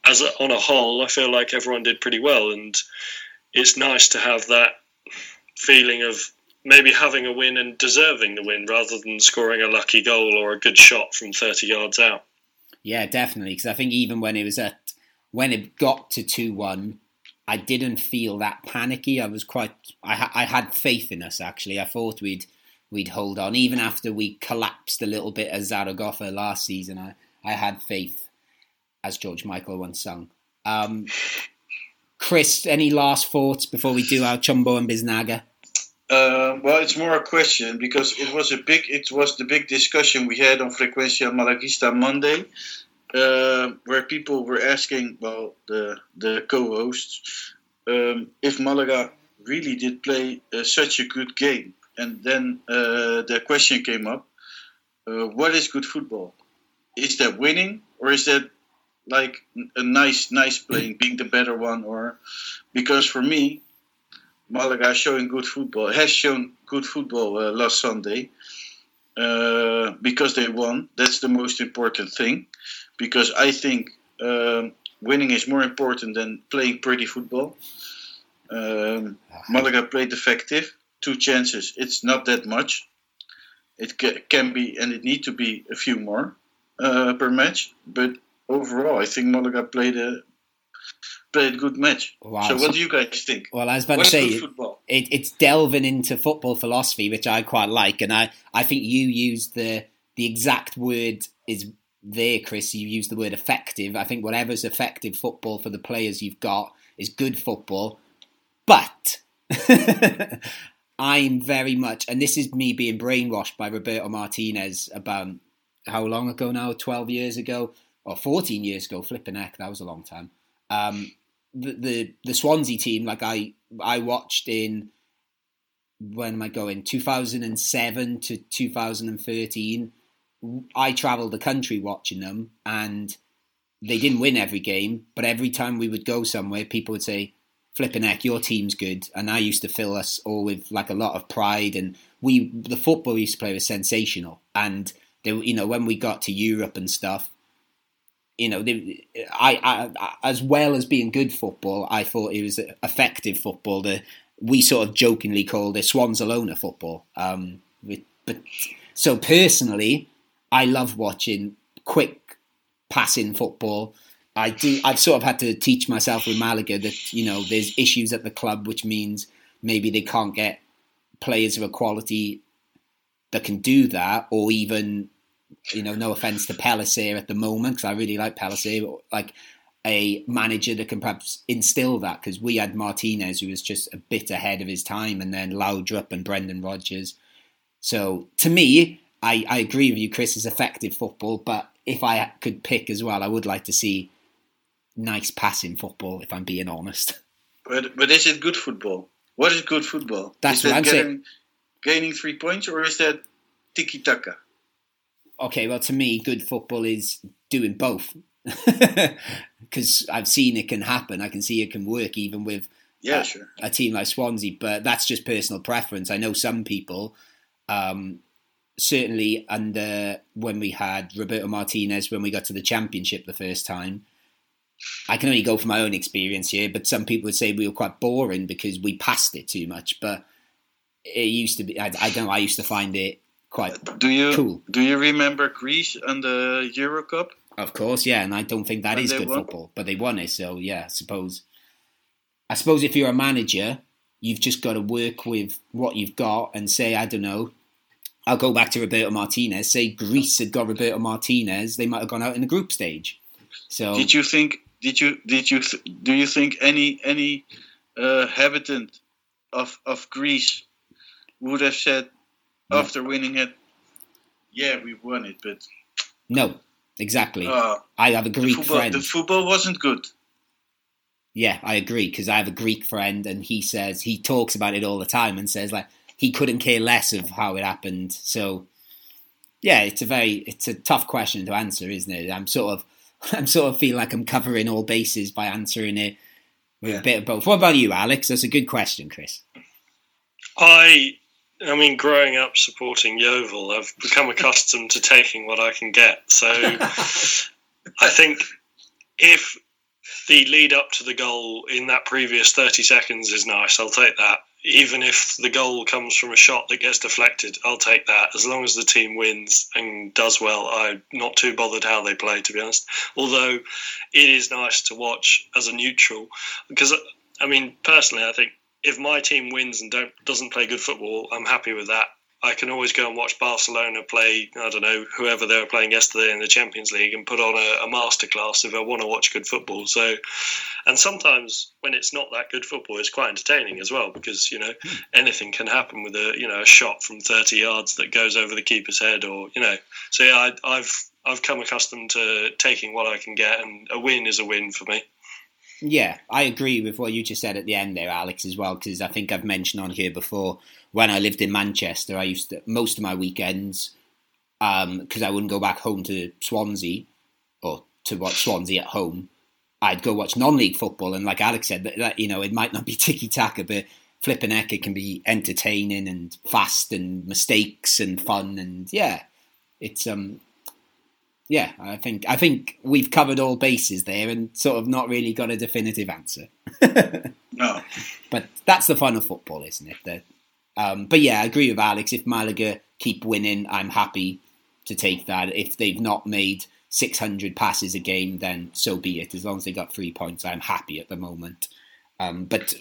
as a, on a whole, I feel like everyone did pretty well, and it's nice to have that feeling of maybe having a win and deserving the win rather than scoring a lucky goal or a good shot from 30 yards out. Yeah, definitely. Because I think even when it was at when it got to two one, I didn't feel that panicky. I was quite. I, I had faith in us. Actually, I thought we'd we'd hold on even after we collapsed a little bit as Zaragoza last season. I I had faith, as George Michael once sung. Um, Chris, any last thoughts before we do our Chumbo and Biznaga? Uh, well, it's more a question because it was a big. It was the big discussion we had on Frecuencia Malaguista Monday, uh, where people were asking, well, the the co-hosts, um, if Malaga really did play uh, such a good game, and then uh, the question came up: uh, What is good football? Is that winning, or is that like a nice, nice playing, being the better one, or because for me, Malaga showing good football, has shown good football uh, last Sunday uh, because they won. That's the most important thing because I think um, winning is more important than playing pretty football. Um, Malaga played effective. Two chances. It's not that much. It ca- can be and it need to be a few more uh, per match. But overall, I think Malaga played a played a good match. Wow. So, what do you guys think? Well, I was about to say, it, it's delving into football philosophy, which I quite like, and I, I think you used the the exact word is there, Chris. You used the word effective. I think whatever's effective football for the players you've got is good football, but I'm very much, and this is me being brainwashed by Roberto Martinez about how long ago now? Twelve years ago or fourteen years ago? Flipping heck, that was a long time. Um, the, the Swansea team, like I I watched in when am I going? 2007 to 2013. I travelled the country watching them, and they didn't win every game. But every time we would go somewhere, people would say, "Flipping heck, your team's good." And I used to fill us all with like a lot of pride, and we the football we used to play was sensational. And they, you know, when we got to Europe and stuff, you know, they, I, I, as well as being good football, I thought it was effective football. The we sort of jokingly called it Swanzalona football. Um, but so personally, I love watching quick passing football. I do. I've sort of had to teach myself with Malaga that you know there's issues at the club, which means maybe they can't get players of a quality that can do that, or even you know, no offense to Pellicer at the moment, because I really like Pellicer, like a manager that can perhaps instill that, because we had Martinez, who was just a bit ahead of his time, and then Laudrup and Brendan Rodgers. So to me, I, I agree with you, Chris, is effective football, but if I could pick as well, I would like to see nice passing football, if I'm being honest. But but is it good football? What is good football? That's is what that I'm saying. Gaining three points, or is that tiki taka? Okay, well, to me, good football is doing both. Because I've seen it can happen. I can see it can work even with Yeah, uh, sure. a team like Swansea, but that's just personal preference. I know some people, um, certainly under when we had Roberto Martinez when we got to the championship the first time. I can only go from my own experience here, but some people would say we were quite boring because we passed it too much. But it used to be, I, I don't know, I used to find it quite Do you cool. do you remember Greece and the Euro Cup? Of course, yeah, and I don't think that And is good won. football, but they won it, so yeah, I suppose. I suppose if you're a manager, you've just got to work with what you've got and say, I don't know. I'll go back to Roberto Martinez. Say Greece had got Roberto Martinez, they might have gone out in the group stage. So Did you think? Did you did you th- do you think any any uh, habitant of of Greece would have said. After winning it, "Yeah, we won it," but no, exactly. uh, I have a the Greek football friend. the football wasn't good. Yeah, I agree because I have a Greek friend, and he says he talks about it all the time, and says like he couldn't care less of how it happened. So, yeah, it's a very it's a tough question to answer, isn't it? I'm sort of I'm sort of feel like I'm covering all bases by answering it with Yeah. a bit of both. What about you, Alex? That's a good question, Chris. I, I mean, growing up supporting Yeovil, I've become accustomed to taking what I can get. So I think if the lead up to the goal in that previous 30 seconds is nice, I'll take that. Even if the goal comes from a shot that gets deflected, I'll take that. As long as the team wins and does well, I'm not too bothered how they play, to be honest. Although it is nice to watch as a neutral, because I mean, personally, I think if my team wins and don't doesn't play good football, I'm happy with that. I can always go and watch Barcelona play, I don't know, whoever they were playing yesterday in the Champions League and put on a, a masterclass if I want to watch good football. So, and sometimes when it's not that good football, it's quite entertaining as well because, you know, hmm. anything can happen with a, you know, a shot from 30 yards that goes over the keeper's head or, you know, so yeah, I, I've, I've come accustomed to taking what I can get and a win is a win for me. Yeah, I agree with what you just said at the end there, Alex, as well, because I think I've mentioned on here before when I lived in Manchester, I used to, most of my weekends, because I wouldn't go back home to Swansea or to watch Swansea at home, I'd go watch non league football. And like Alex said, that, that, you know, it might not be ticky taka, but flipping heck, it can be entertaining and fast and mistakes and fun. And yeah, it's, um, yeah, I think I think we've covered all bases there and sort of not really got a definitive answer. No. But that's the fun of football, isn't it? Um, but yeah, I agree with Alex. If Malaga keep winning, I'm happy to take that. If they've not made 600 passes a game, then so be it. As long as they got three points, I'm happy at the moment. Um, but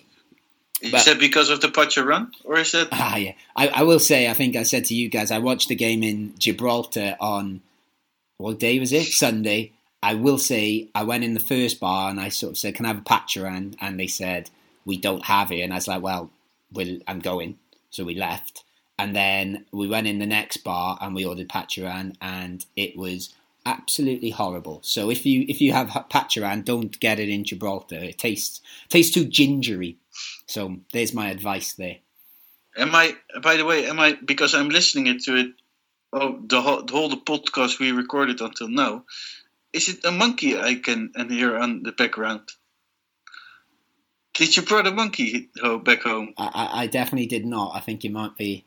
Is But- that because of the Pacharan, or is that? Ah, yeah. I, I will say, I think I said to you guys, I watched the game in Gibraltar on what day was it? Sunday. I will say, I went in the first bar and I sort of said, "Can I have a Pacharan?" And they said, "We don't have it." And I was like, "Well, we'll I'm going." So we left, and then we went in the next bar and we ordered Pacharan, and it was absolutely horrible. So if you if you have Pacharan, don't get it in Gibraltar. It tastes tastes too gingery. So there's my advice there. Am I? By the way, am I? Because I'm listening to it. Oh, the whole the whole the podcast we recorded until now. Is it a monkey I can and hear on the background? Did you brought a monkey back home? I, I- definitely did not. I think it might be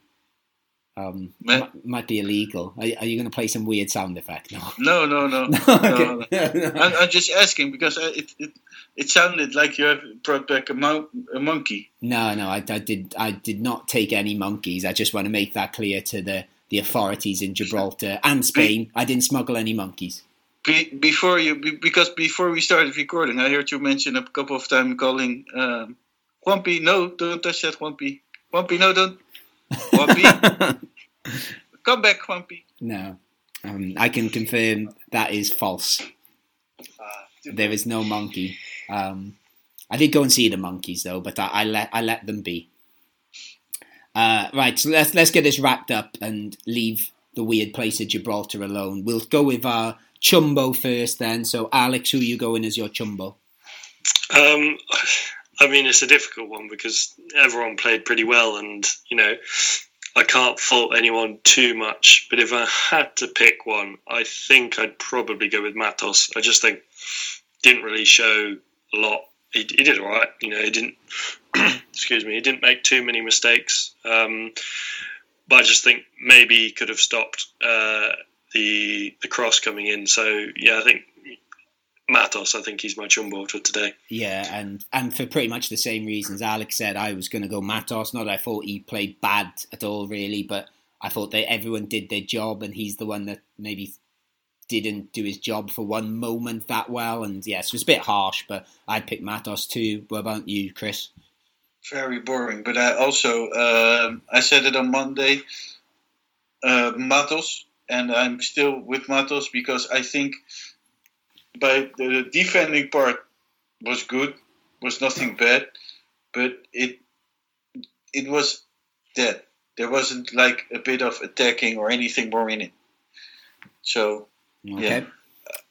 um, might, might be illegal. Are, are you going to play some weird sound effect? No. No, no, no. No, no, okay. I'm, I'm just asking because it, it it sounded like you have brought back a, mon- a monkey. no, no, I, I did. I did not take any monkeys. I just want to make that clear to the, the authorities in Gibraltar and Spain. I didn't smuggle any monkeys. Be, before you, be, because before we started recording, I heard you mention a couple of times calling um, Juanpi. No, don't touch that, Juanpi. Juanpi, no, don't. Juanpi, come back, Juanpi. no, um, I can confirm that is false. There is no monkey. Um, I did go and see the monkeys though, but I, I let I let them be. Uh, right, so let's let's get this wrapped up and leave the weird place of Gibraltar alone. We'll go with our chumbo first, then. So, Alex, who you going as your chumbo? Um, I mean, it's a difficult one because everyone played pretty well, and you know, I can't fault anyone too much. But if I had to pick one, I think I'd probably go with Matos. I just think didn't really show a lot. He, he did all right, you know. He didn't. excuse me. He didn't make too many mistakes. Um, but I just think maybe he could have stopped uh, the the cross coming in. So yeah, I think Matos. I think he's my chumbo for today. Yeah, and and for pretty much the same reasons Alex said, I was going to go Matos. Not that I thought he played bad at all, really, but I thought that everyone did their job, and he's the one that maybe didn't do his job for one moment that well. And yes, it was a bit harsh, but I'd pick Matos too. What about you, Chris? Very boring. But I also um, I said it on Monday. Uh, Matos, and I'm still with Matos because I think by the defending part was good, was nothing bad, but it it was dead. There wasn't like a bit of attacking or anything more in it. So Okay. Yeah.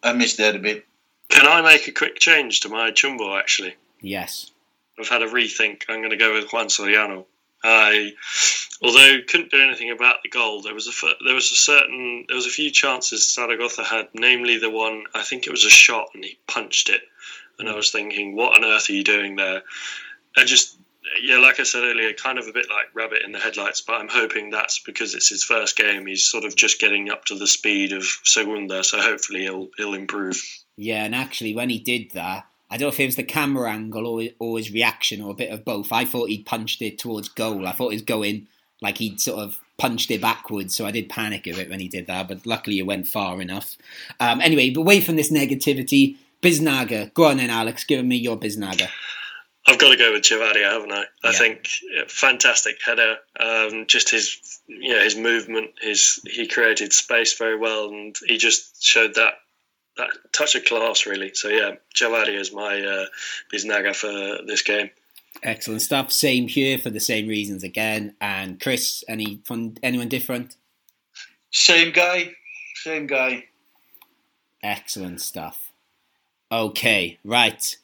I missed that a bit. Can I make a quick change to my chumbo? Actually, Yes. I've had a rethink. I'm going to go with Juan Soriano. I, although couldn't do anything about the goal, there was a there was a certain there was a few chances Zaragoza had, namely the one I think it was a shot and he punched it, and I was thinking, what on earth are you doing there? I just yeah, like I said earlier, kind of a bit like rabbit in the headlights, but I'm hoping that's because it's his first game. He's sort of just getting up to the speed of Segunda, so hopefully he'll he'll improve. Yeah, and actually, when he did that, I don't know if it was the camera angle or, or his reaction or a bit of both. I thought he'd punched it towards goal. I thought he was going like he'd sort of punched it backwards, so I did panic a bit when he did that, but luckily it went far enough. Um, anyway, away from this negativity, Biznaga. Go on then, Alex, give me your Biznaga. I've got to go with Chavarria, haven't I? I Yeah. think fantastic header. Um, just his, you know, his movement. His he created space very well, and he just showed that that touch of class really. So yeah, Chavarria is my uh, Biznaga for this game. Excellent stuff. Same here for the same reasons again. And Chris, any fun, anyone different? Same guy, same guy. Excellent stuff. Okay, right.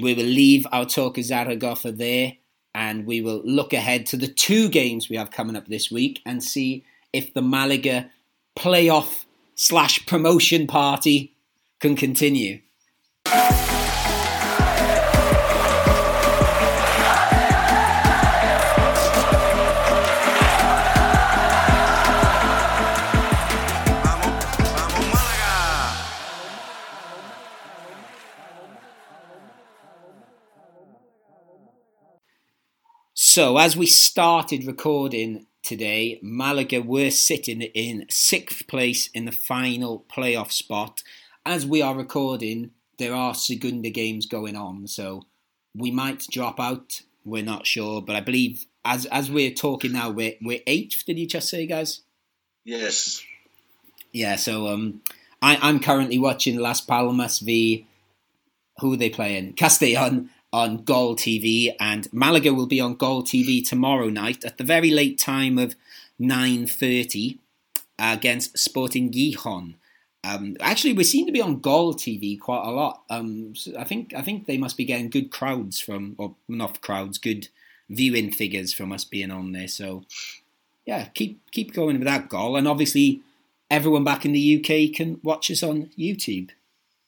We will leave our talk of Zaragoza there and we will look ahead to the two games we have coming up this week and see if the Malaga playoff slash promotion party can continue. Vamos, vamos Málaga.「So, as we started recording today, Malaga were sitting in sixth place in the final playoff spot. As we are recording, there are Segunda games going on, so we might drop out. We're not sure, but I believe as as we're talking now, we're we're eighth. Did you just say, guys? Yes. Yeah. So um, I, I'm currently watching Las Palmas v who are they playing? Castellon on Goal TV, and Malaga will be on Goal TV tomorrow night at the very late time of 9.30 against Sporting Gijon. Um, actually, we seem to be on Goal TV quite a lot. Um, so I think I think they must be getting good crowds from, or not crowds, good viewing figures from us being on there. So, yeah, keep keep going with that goal, and obviously, everyone back in the UK can watch us on YouTube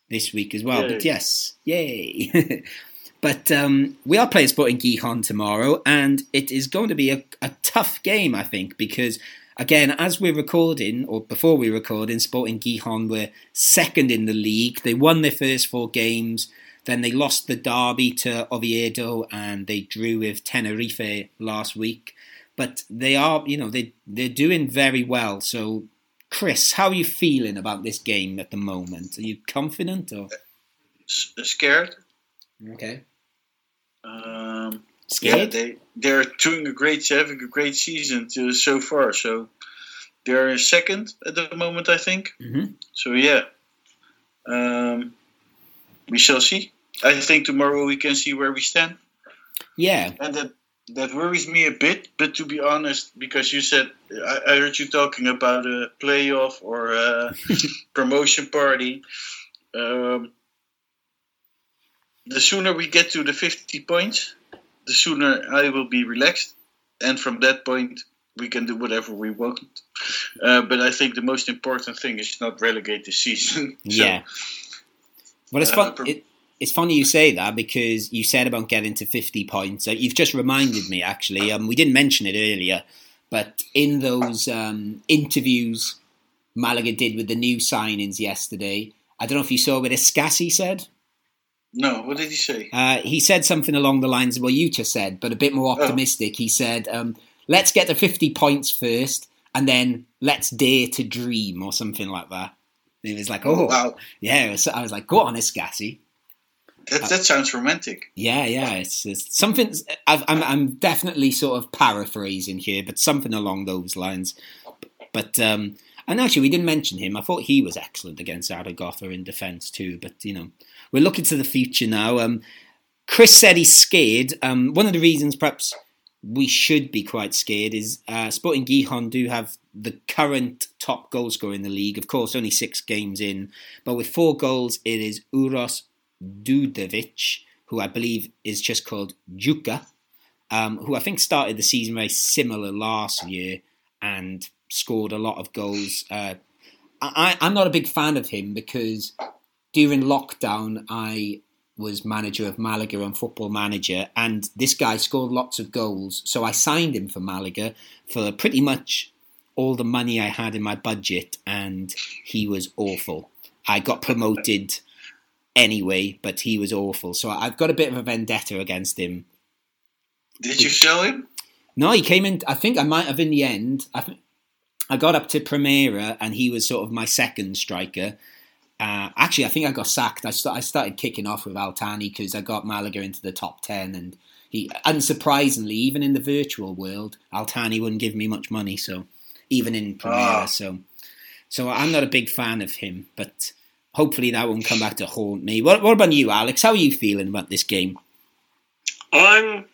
this week as well. Yay. But yes, yay! but um, we are playing Sporting Gijon tomorrow, and it is going to be a, a tough game, I think, because again, as we're recording, or before we recording, Sporting Gijon were second in the league. They won their first four games. Then they lost the derby to Oviedo, and they drew with Tenerife last week. But they are, you know, they they're doing very well. So Chris, how are you feeling about this game at the moment? Are you confident or scared. okay? Um, yeah, they they're doing a great, having a great season to, so far. So they're second at the moment, I think. hmm So yeah, um, we shall see. I think tomorrow we can see where we stand, Yeah, and that that worries me a bit. But to be honest, because you said I, I heard you talking about a playoff or a promotion party. Um, the sooner we get to the 50 points, the sooner I will be relaxed. And from that point, we can do whatever we want. Uh, but I think the most important thing is not relegate the season. So, yeah. Well, it's Uh, fun. pro- It, it's funny you say that because you said about getting to fifty points. Uh, you've just reminded me. Actually, um, we didn't mention it earlier, but in those um, interviews Malaga did with the new signings yesterday, I don't know if you saw what Escassi said. No, what did he say? Uh, he said something along the lines of what you just said, but a bit more Oh. optimistic. He said, um, "Let's get to fifty points first, and then let's dare to dream," or something like that. And he was like, "Oh, wow, yeah." So I was like, "Go on, Escassi." that, that sounds romantic. Yeah, yeah, it's, it's something. I've, I'm, I'm definitely sort of paraphrasing here, but something along those lines. But um, and actually, we didn't mention him. I thought he was excellent against Zaragoza in defence too. But you know, we're looking to the future now. Um, Chris said he's scared. Um, one of the reasons, perhaps, we should be quite scared is uh, Sporting Gijon do have the current top goal scorer in the league. Of course, only six games in, but with four goals, it is Uros Djurdjevic, who I believe is just called Djuka, um, who I think started the season very similar last year and scored a lot of goals. Uh, I, I'm not a big fan of him because during lockdown I was manager of Malaga on Football Manager, and this guy scored lots of goals. So I signed him for Malaga for pretty much all the money I had in my budget, and he was awful. I got promoted anyway, but he was awful. So I've got a bit of a vendetta against him. Did you sell him? No, he came in. I think I might have in the end. I, I got up to Primera, and he was sort of my second striker. Uh, actually, I think I got sacked. I, st- I started kicking off with Al-Thani because I got Malaga into the top ten, and he, unsurprisingly, even in the virtual world, Al-Thani wouldn't give me much money. So even in Primera, Ah. so so I'm not a big fan of him. But hopefully that won't come back to haunt me. What, what about you, Alex? How are you feeling about this game? I'm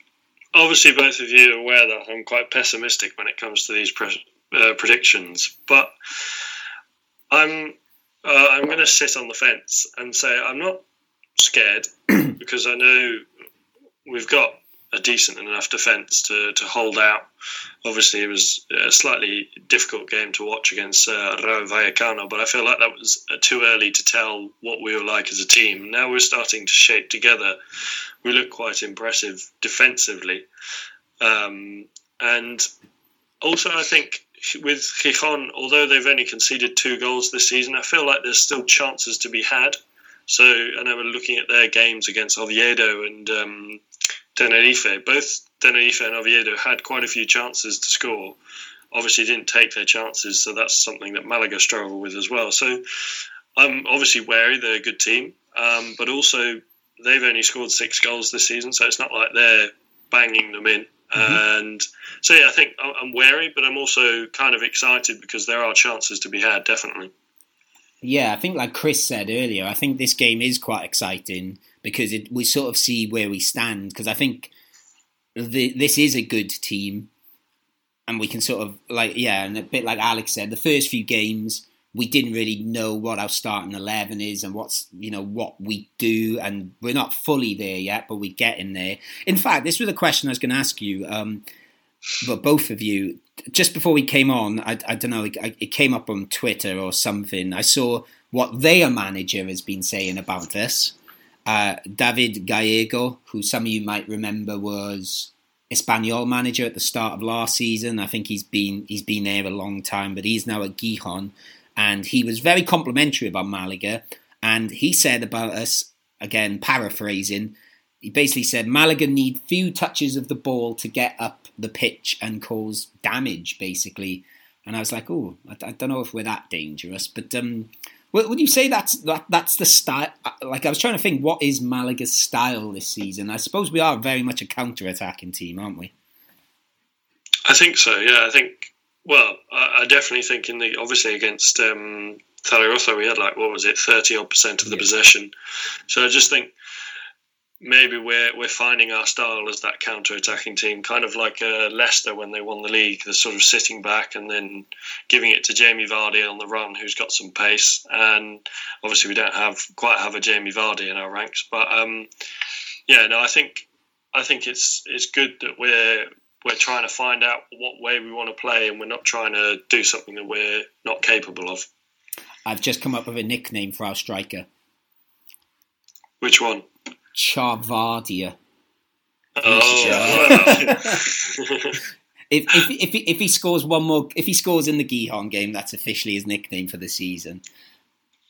obviously both of you aware that I'm quite pessimistic when it comes to these pre- uh, predictions, but I'm uh, I'm going to sit on the fence and say I'm not scared because I know we've got a decent enough defence to, to hold out. Obviously, it was a slightly difficult game to watch against uh, Rayo Vallecano, but I feel like that was uh, too early to tell what we were like as a team. Now we're starting to shape together. We look quite impressive defensively. Um, and also, I think with Gijon, although they've only conceded two goals this season, I feel like there's still chances to be had. So I know we're looking at their games against Oviedo and um, Tenerife. Both Tenerife and Oviedo had quite a few chances to score. Obviously, didn't take their chances, so that's something that Malaga struggle with as well. So I'm obviously wary. They're a good team, um, but also they've only scored six goals this season, so it's not like they're banging them in. Mm-hmm. And so, yeah, I think I'm I'm wary, but I'm also kind of excited because there are chances to be had, definitely. Yeah, I think like Chris said earlier, I think this game is quite exciting because it, we sort of see where we stand. Because I think the, this is a good team, and we can sort of like yeah, and a bit like Alex said, the first few games we didn't really know what our starting eleven is and what's you know what we do, and we're not fully there yet, but we're getting there. In fact, this was a question I was going to ask you. Um, but both of you, just before we came on, I, I don't know, it, it came up on Twitter or something. I saw what their manager has been saying about us. Uh, David Gallego, who some of you might remember was Espanyol manager at the start of last season. I think he's been he's been there a long time, but he's now at Gijon, and he was very complimentary about Malaga. And he said about us again, paraphrasing, he basically said Malaga need few touches of the ball to get up the pitch and cause damage, basically. And I was like, oh, I, I don't know if we're that dangerous, but um, would you say that's that, that's the style? Like I was trying to think, what is Malaga's style this season? I suppose we are very much a counter-attacking team, aren't we? I think so. Yeah, I think. Well, I, I definitely think in the obviously against um, we had like what was it, thirty odd percent of the Yeah. possession. So I just think maybe we're we're finding our style as that counter attacking team, kind of like uh, Leicester when they won the league. They're sort of sitting back and then giving it to Jamie Vardy on the run, who's got some pace. And obviously we don't have quite have a Jamie Vardy in our ranks, but um, yeah, no, I think I think it's it's good that we're we're trying to find out what way we want to play, and we're not trying to do something that we're not capable of. I've just come up with a nickname for our striker, Which one? Charvardia. Oh, If if if he, if he scores one more, if he scores in the Gijon game, that's officially his nickname for the season.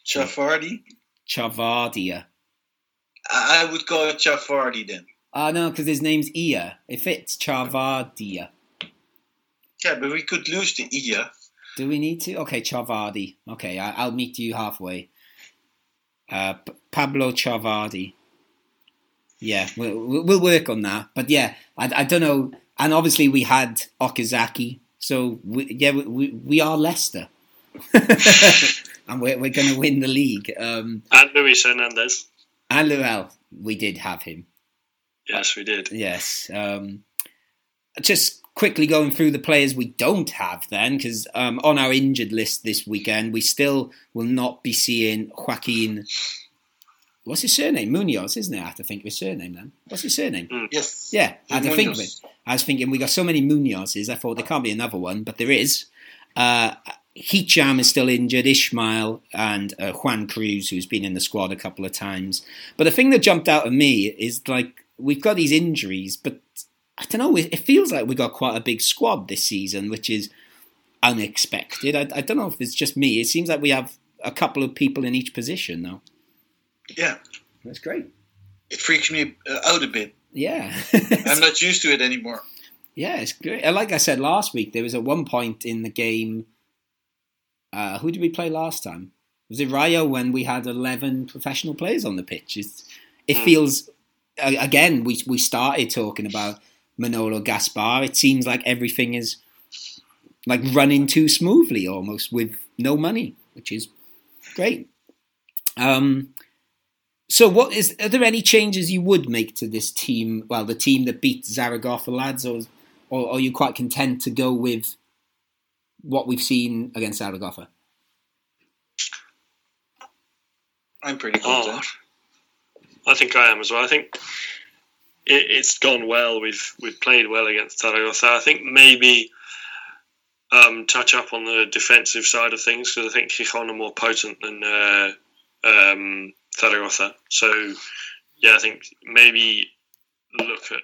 Chavardi? Charvardia. I I would call it Chavardi then. Ah no, because his name's Ia. It fits Charvardia. Yeah, but we could lose the Ia. Do we need to? Okay, Charvardi. Okay, I, I'll meet you halfway. Uh, P- Pablo Charvardi. Yeah, we'll, we'll we'll work on that. But yeah, I, I don't know. And obviously we had Okazaki. So we, yeah, we, we, we are Leicester. and we're, we're going to win the league. Um, and Luis Hernandez. and Luel, we did have him. Yes, we did. Yes. Um, just quickly going through the players we don't have then, because um, on our injured list this weekend, we still will not be seeing Joaquin. What's his surname? Munoz, isn't it? I have to think of his surname then. What's his surname? Yes. Yeah, I had to think of it. I was thinking we got so many Munozes, I thought there can't be another one, but there is. Uh, Hicham is still injured, Ishmael, and uh, Juan Cruz, who's been in the squad a couple of times. But the thing that jumped out at me is like we've got these injuries, but I don't know. It, feels like we've got quite a big squad this season, which is unexpected. I, I don't know if it's just me. It seems like we have a couple of people in each position now. Yeah. That's great. It freaks me uh, out a bit. Yeah. I'm not used to it anymore. Yeah, it's great. Like I said last week, there was at one point in the game. Uh, who did we play last time? Was it Rayo when we had eleven professional players on the pitch? It's, it feels a- again we we started talking about Manolo Gaspar. It seems like everything is like running too smoothly, almost with no money, which is great. Um, so, what is? Are there any changes you would make to this team? Well, the team that beat Zaragoza lads, or, or are you quite content to go with what we've seen against Zaragoza? I'm pretty Oh, content. I think I am as well. I think it, it's gone well. We've we've played well against Zaragoza. I think maybe um, touch up on the defensive side of things because I think Gijon are more potent than uh, um. So yeah, I think maybe look at.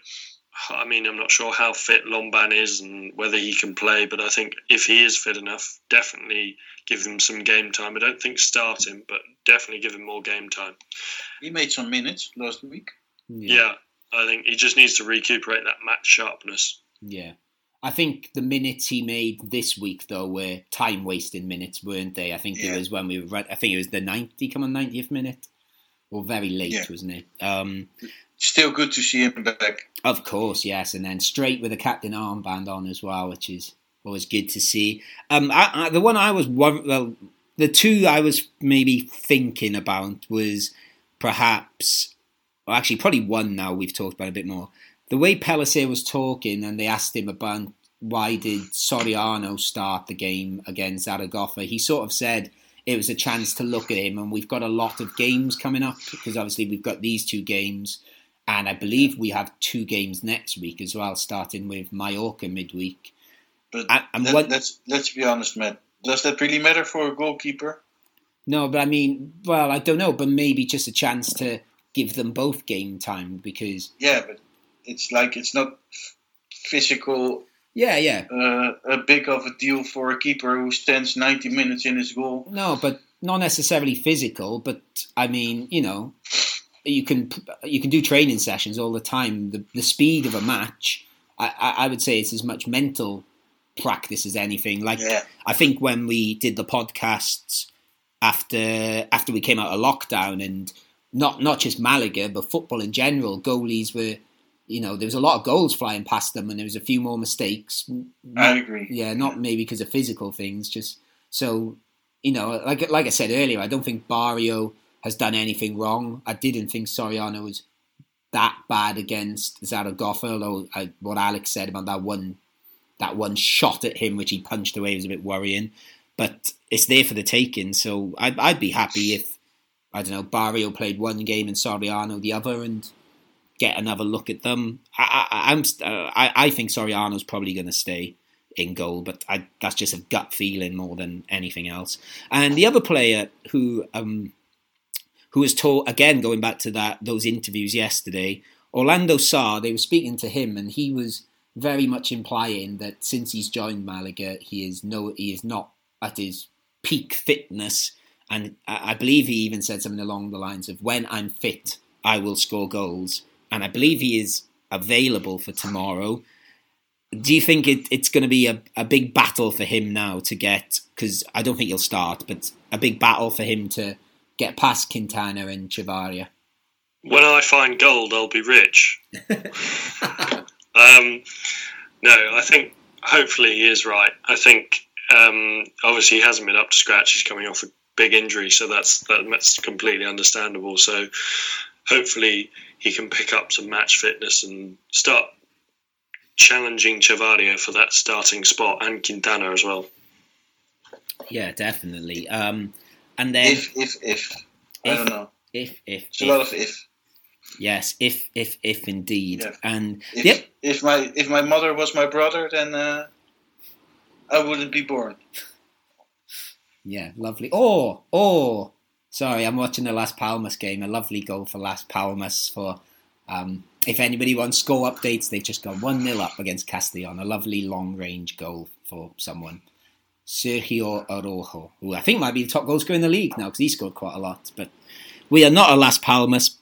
I mean, I'm not sure how fit Lomban is and whether he can play, but I think if he is fit enough, definitely give him some game time. I don't think start him, but definitely give him more game time. He made some minutes last week. Yeah, I think he just needs to recuperate that match sharpness. Yeah. I think the minutes he made this week though were time wasting minutes, weren't they? I think Yeah. it was when we were right, I think it was the ninety come on ninetieth minute. Or very late, Yeah. wasn't it? Um Still good to see him back. Of course, yes, and then straight with the captain armband on as well, which is always good to see. Um, I, I, the one I was well, the two I was maybe thinking about was perhaps, well, actually, probably one. Now we've talked about a bit more. The way Pellicer was talking, and they asked him about why did Soriano start the game against Zaragoza. He sort of said it was a chance to look at him, and we've got a lot of games coming up because obviously we've got these two games. And I believe we have two games next week as well, starting with Mallorca midweek. But I- I'm let, what- let's let's be honest, Matt. Does that really matter for a goalkeeper? No, but I mean, well, I don't know, but maybe just a chance to give them both game time because, Yeah, but it's like it's not physical yeah, yeah, uh, a big of a deal for a keeper who stands 90 minutes in his goal. no, but not necessarily physical. But I mean, you know, you can you can do training sessions all the time. The the speed of a match, I, I, would say, it's as much mental practice as anything. Like Yeah, I think when we did the podcasts after after we came out of lockdown and not not just Malaga but football in general, goalies were you know there was a lot of goals flying past them and there was a few more mistakes. I agree. yeah, not maybe because of physical things, just so you know, like like I said earlier, I don't think Barrio has done anything wrong. I didn't think Soriano was that bad against Zaragoza, although I, what Alex said about that one that one shot at him, which he punched away, was a bit worrying. But it's there for the taking, so I'd, I'd be happy if I don't know Barrio played one game and Soriano the other, and get another look at them. I, I, I'm uh, I, I think Soriano's probably going to stay in goal, but I, that's just a gut feeling more than anything else. And the other player who um, who was told again, going back to that those interviews yesterday, Orlando Sarr. They were speaking to him, and he was very much implying that since he's joined Malaga, he is no, he is not at his peak fitness. And I I believe he even said something along the lines of, "When I'm fit, I will score goals." And I believe he is available for tomorrow. Do you think it, it's going to be a, a big battle for him now to get? Because I don't think he'll start, but a big battle for him to get past Quintana and Chavarria. When I find gold, I'll be rich. Um, no, I think hopefully he is right. I think um, obviously he hasn't been up to scratch. He's coming off a big injury, so that's that's completely understandable. So hopefully he can pick up some match fitness and start challenging Chavarria for that starting spot and Quintana as well. Yeah, definitely. Um, and then if if if I don't know. if if, It's a lot of if. yes, if if if indeed, Yeah. and If, yep, if my if my mother was my brother, then uh, I wouldn't be born. Yeah, lovely. Oh, oh, sorry, I'm watching the Las Palmas game. A lovely goal for Las Palmas. For um, if anybody wants score updates, they've just gone one 0 up against Castellon. A lovely long range goal for someone, Sergio Araujo, who I think might be the top goal scorer in the league now because he scored quite a lot. But we are not a Las Palmas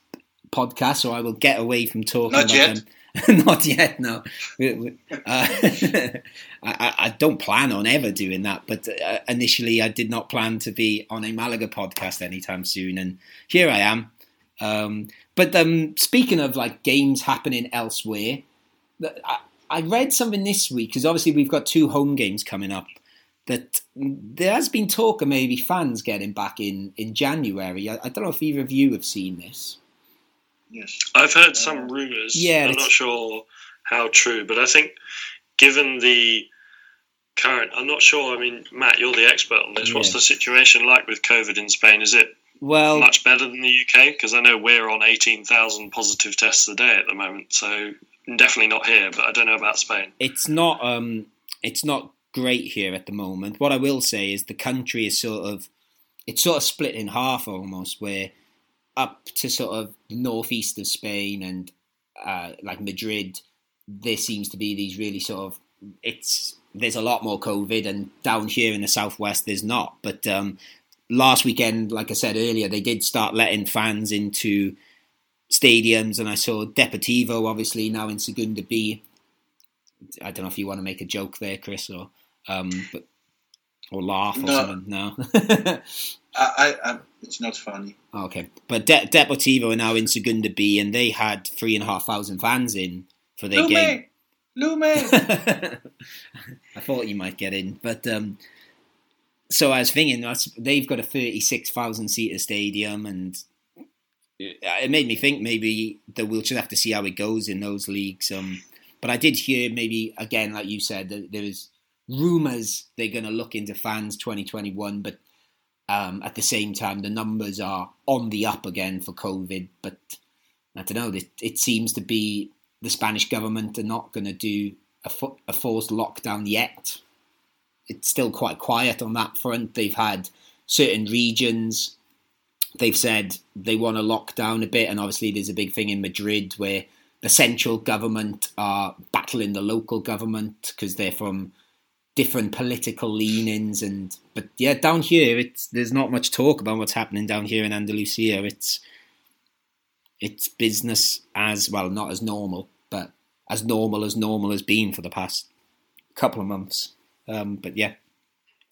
podcast, so I will get away from talking Not about yet. them. Not yet, no. Uh, I, I- I don't plan on ever doing that, but uh, initially I did not plan to be on a Malaga podcast anytime soon, and here I am. Um, but um, speaking of like games happening elsewhere, I, I read something this week because obviously we've got two home games coming up. That there has been talk of maybe fans getting back in in January. I, I don't know if either of you have seen this. Yes. I've heard some rumours. Yeah, I'm not sure how true, but I think given the current, I'm not sure. I mean, Matt, you're the expert on this. What's Yeah. the situation like with COVID in Spain? Is it Well, much better than the UK? Because I know we're on 18,000 positive tests a day at the moment, so definitely not here. But I don't know about Spain. it's not um it's not great here at the moment. What I will say is the country is sort of it's sort of split in half almost where up to sort of the northeast of Spain and uh, like Madrid there seems to be these really sort of it's there's a lot more COVID and down here in the southwest there's not. But um last weekend, like I said earlier, they did start letting fans into stadiums, and I saw Deportivo obviously now in Segunda B. I don't know if you want to make a joke there, Chris, or um, but or laugh or No. something. No. I, I, it's not funny. okay, but De- Deportivo are now in Segunda B, and they had three and a half thousand fans in for their game. Lume, Lume. I thought you might get in, but um, so I was thinking that's they've got a thirty-six thousand seater stadium, and it made me think maybe that we'll just have to see how it goes in those leagues. Um, but I did hear maybe again, like you said, that there was rumours they're going to look into fans twenty twenty-one, but um, at the same time the numbers are on the up again for COVID. But I don't know. It, it seems to be the Spanish government are not going to do a, fo- a forced lockdown yet. It's still quite quiet on that front. They've had certain regions. They've said they want to lock down a bit, and obviously there's a big thing in Madrid where the central government are battling the local government because they're from different political leanings. And but yeah, down here, it's there's not much talk about what's happening down here in Andalusia. It's it's business as well, not as normal, but as normal as normal has been for the past couple of months. Um, but yeah,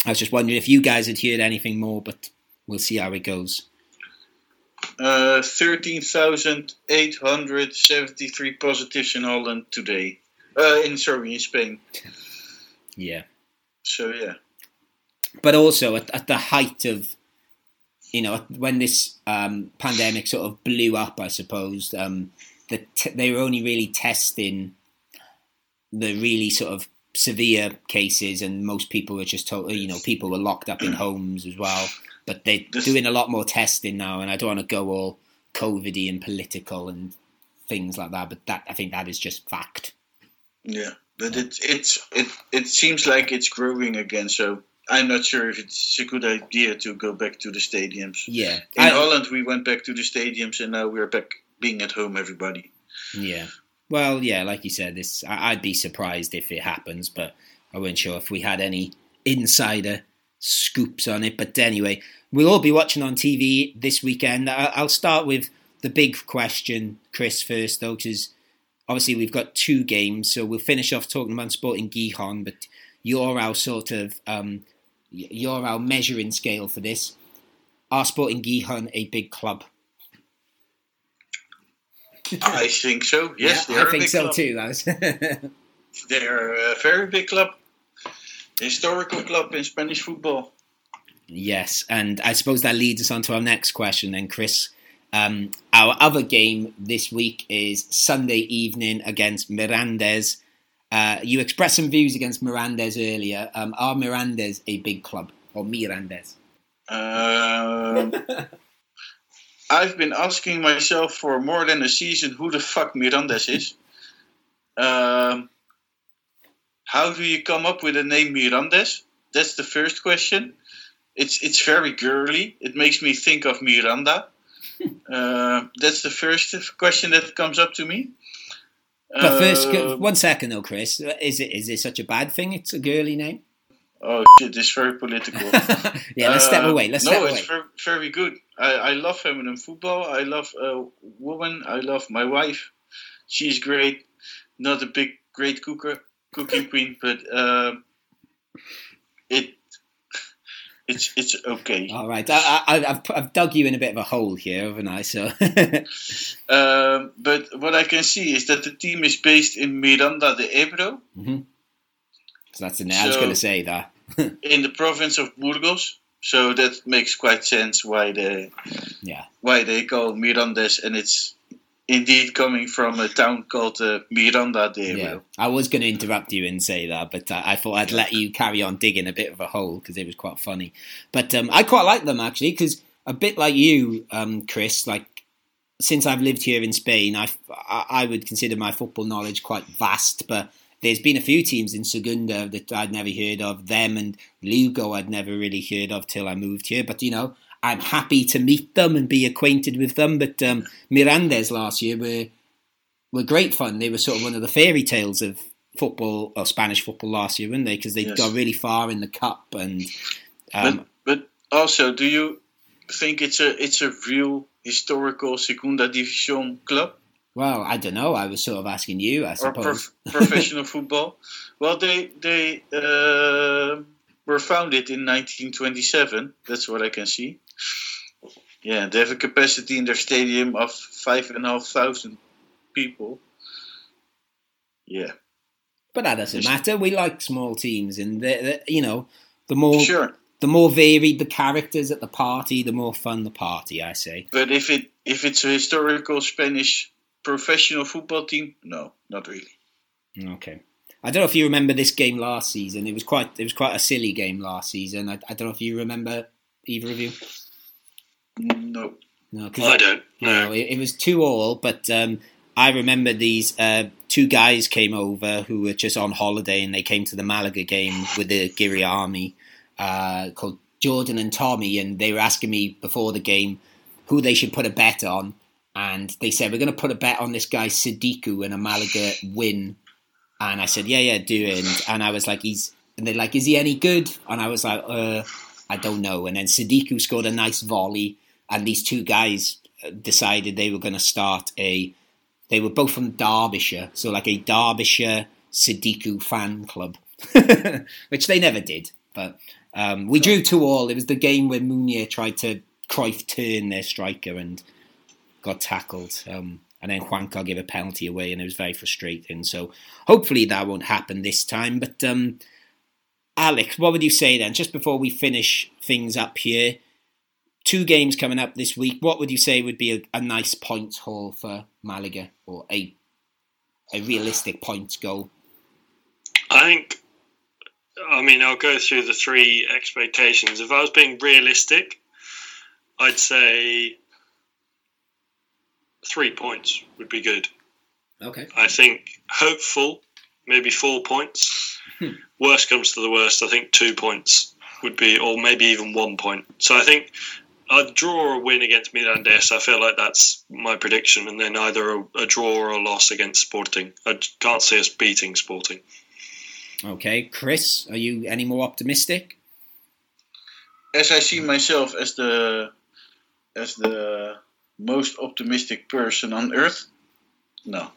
I was just wondering if you guys had heard anything more, but we'll see how it goes. Uh, 13,873 positives in Holland today. Uh, in sorry, in Spain. Yeah, So yeah. but also at, at the height of, you know, when this um, pandemic sort of blew up, I suppose um, the t- they were only really testing the really sort of severe cases, and most people were just told, you know, people were locked up in homes as well. But they're This- doing a lot more testing now, and I don't want to go all COVIDy and political and things like that. But that I think that is just fact. Yeah, but it it's it it seems like it's growing again. So I'm not sure if it's a good idea to go back to the stadiums. Yeah, In I- Holland, we went back to the stadiums, and now we're back being at home. Everybody. Yeah. Well, yeah, like you said, this I- I'd be surprised if it happens, but I wasn't sure if we had any insider scoops on it. But anyway, we'll all be watching on TV this weekend. I- I'll start with the big question, Chris, first, though, because obviously we've got two games, so we'll finish off talking about Sporting Gijon, but you're our sort of um, you're our measuring scale for this. Are Sporting Gijon a big club? I think so. Yes, yeah, I a think big so club. too. Was They're a very big club, historical club in Spanish football. Yes, and I suppose that leads us on to our next question then, Chris. Um, our other game this week is Sunday evening against Mirandes. Uh, you expressed some views against Mirandes earlier. Um, are Mirandes a big club? Or Mirandes? Um, I've been asking myself for more than a season who the fuck Mirandes is. Um, how do you come up with the name Mirandes? That's the first question. It's it's very girly. It makes me think of Miranda. Uh, that's the first question that comes up to me. But first, Uh, one second though, Chris. Is it is it such a bad thing? It's a girly name. oh shit, this is very political. yeah, let's step Uh, away. Let's no, step away. it's very, very good. I, I love feminine football. I love a woman. I love my wife. She's great. Not a big, great cooker, cooking queen, but um, it it's it's okay. All right, I, I, I've I've dug you in a bit of a hole here, haven't I? So Um, but what I can see is that the team is based in Miranda de Ebro, So that's the name. I was going to say that. in the province of Burgos. So that makes quite sense why they Yeah. why they call Mirandes, and it's indeed coming from a town called uh, Miranda de Ebro. Yeah, I was going to interrupt you and say that, but I thought I'd let you carry on digging a bit of a hole because it was quite funny. But um, I quite like them actually because a bit like you, um, Chris. Like since I've lived here in Spain, I I would consider my football knowledge quite vast. But there's been a few teams in Segunda that I'd never heard of. Them and Lugo I'd never really heard of till I moved here. But you know. I'm happy to meet them and be acquainted with them. But um, Mirandes last year were were great fun. They were sort of one of the fairy tales of football or Spanish football last year, weren't they? Because they Yes. got really far in the cup and um, but but also, do you think it's a it's a real historical Segunda División club Well, I don't know. I was sort of asking you, I suppose. prof- professional football? Well, they they uh, were founded in 1927. That's what I can see. Yeah, they have a capacity in their stadium of five and a half thousand people. Yeah, But that doesn't matter. We like small teams, and the, the, you know, the more sure. the more varied the characters at the party, the more fun the party. I say. But if it if it's a historical Spanish professional football team, no, not really. Okay. I don't know if you remember this game last season. It was quite it was quite a silly game last season. I, I don't know if you remember either of you. No. No, I don't. No, No. it, it was two all, but um, I remember these uh, two guys came over who were just on holiday and they came to the Malaga game with the Giri Army uh, called Jordan and Tommy, and they were asking me before the game who they should put a bet on. And they said, We're going to put a bet on this guy Sadiku and a Malaga win. And I said, Yeah, yeah, do it. And, and I was like, He's, and they're like, Is he any good? And I was like, uh, I don't know. And then Sadiku scored a nice volley, and these two guys decided they were going to start a. They were both from Derbyshire, so like a Derbyshire Sadiku fan club, which they never did. But um, we drew two all. It was the game where Munir tried to Cruyff turn their striker and got tackled. Um, and then Juanca gave a penalty away, and it was very frustrating. So hopefully that won't happen this time. But um, Alex, what would you say then, just before we finish things up here? Two games coming up this week. What would you say would be a, a nice points haul for Malaga, or a a realistic points goal? I think. I mean, I'll go through the three expectations. If I was being realistic, I'd say three points would be good. Okay. I think hopeful, maybe four points. Hmm. Worst comes to the worst, I think two points would be, or maybe even one point. So I think I'd draw or a win against Mirandes. I feel like that's my prediction, and then either a, a draw or a loss against Sporting. I can't see us beating Sporting. Okay, Chris, are you any more optimistic? As I see myself as the as the most optimistic person on earth, no.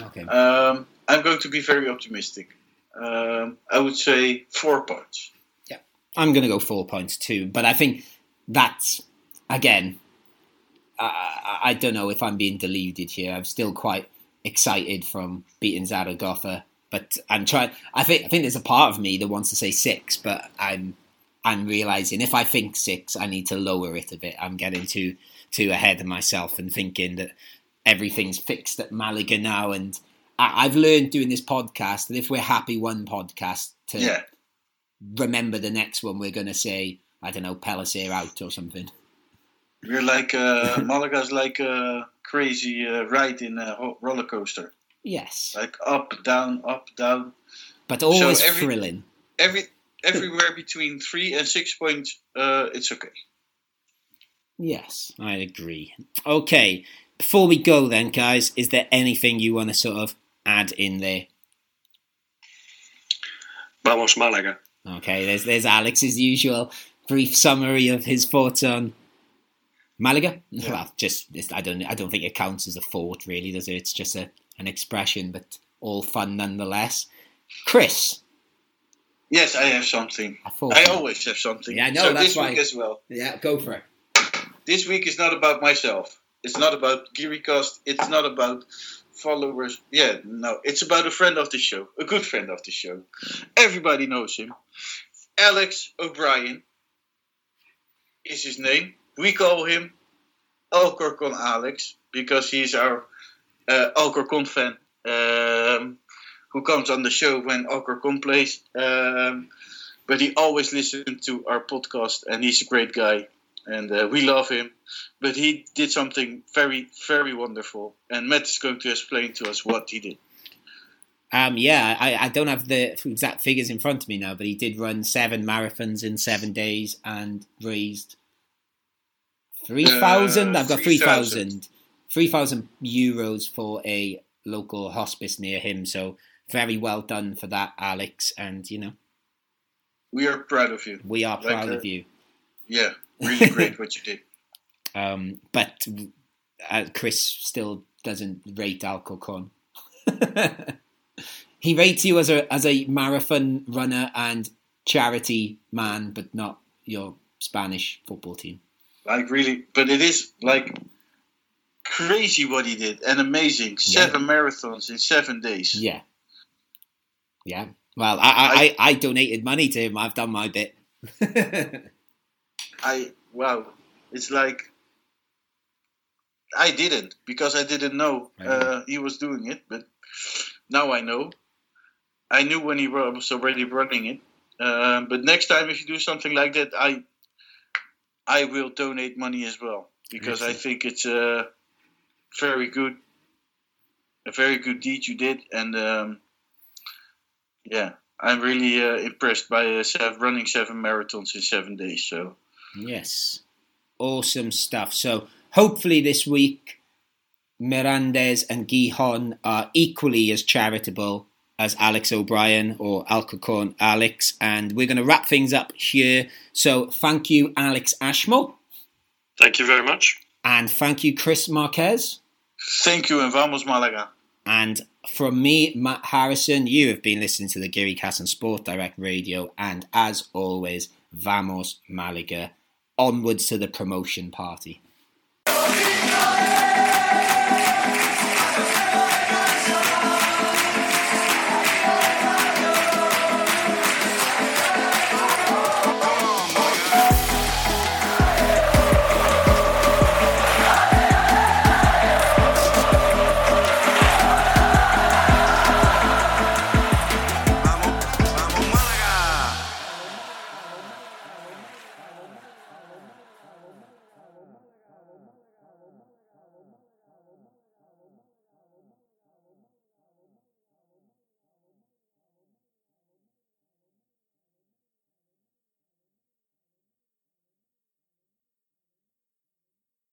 Okay. Um, I'm going to be very optimistic. Um, I would say four points. Yeah, I'm going to go four points too, but I think that's again. I, I, don't know if I'm being deluded here. I'm still quite excited from beating Zaragoza, but I'm trying. I think I think there's a part of me that wants to say six, but I'm I'm realizing if I think six, I need to lower it a bit. I'm getting too too ahead of myself and thinking that everything's fixed at Malaga now, and I, I've learned doing this podcast that if we're happy one podcast to Yeah, remember the next one we're going to say I don't know Pellicer out or something. We're like uh, Malaga's like a crazy uh, ride in a ho- roller coaster, Yes, like up, down, up, down. but always every- thrilling. Every everywhere between three and six points, uh, it's okay. Yes, I agree. Okay, before we go then, guys, is there anything you want to sort of add in there? Vamos Malaga. Okay, there's there's Alex's usual brief summary of his thoughts on Malaga. Well, just it's, I don't I don't think it counts as a thought really, does it? It's just a an expression, but all fun nonetheless. Chris, Yes, I have something. I thought I always have something. Yeah, I know, So that's this why- week as well. yeah, go for it. This week is not about myself. It's not about GiriCast. It's not about followers. Yeah, no. It's about a friend of the show, a good friend of the show. Everybody knows him. Alex O'Brien is his name. We call him Alcorcon Alex because he's our uh, Alcorcon fan um, who comes on the show when Alcorcon plays. Um, but he always listens to our podcast and he's a great guy and uh, we love him. But he did something very, very wonderful, and Matt is going to explain to us what he did. Um, yeah, I, I don't have the exact figures in front of me now, but he did run seven marathons in seven days and raised three thousand. Uh, I've got three 3,000. thousand, three thousand euros for a local hospice near him. So very well done for that, Alex. And you know We are proud of you. we are Like, proud uh, of you. Yeah, really great what you did. Um, but uh, Chris still doesn't rate Alcorcon. he rates you as a as a marathon runner and charity man, but not your Spanish football team. Like really, but it is like crazy what he did and amazing. Seven marathons in seven days. Yeah, yeah. Well, I I, I, I donated money to him. I've done my bit. I wow, it's like I didn't because I didn't know uh, he was doing it, but now I know. I knew when he was already running it, um, but next time if you do something like that, I I will donate money as well because I think it's a very good, a very good deed you did, and um, yeah, I'm really uh, impressed by uh, seven, running seven marathons in seven days. So. Yes. Awesome stuff. So hopefully this week Mirandes and Gijon are equally as charitable as Alex O'Brien or Alcorcon Alex. And we're going to wrap things up here. So thank you, Alex Ashmore. Thank you very much. And thank you, Chris Marquez. Thank you and vamos Malaga. And from me, Matt Harrison, you have been listening to the GiriCast on Sport Direct Radio. And as always, vamos Malaga. Onwards to the promotion party. Alex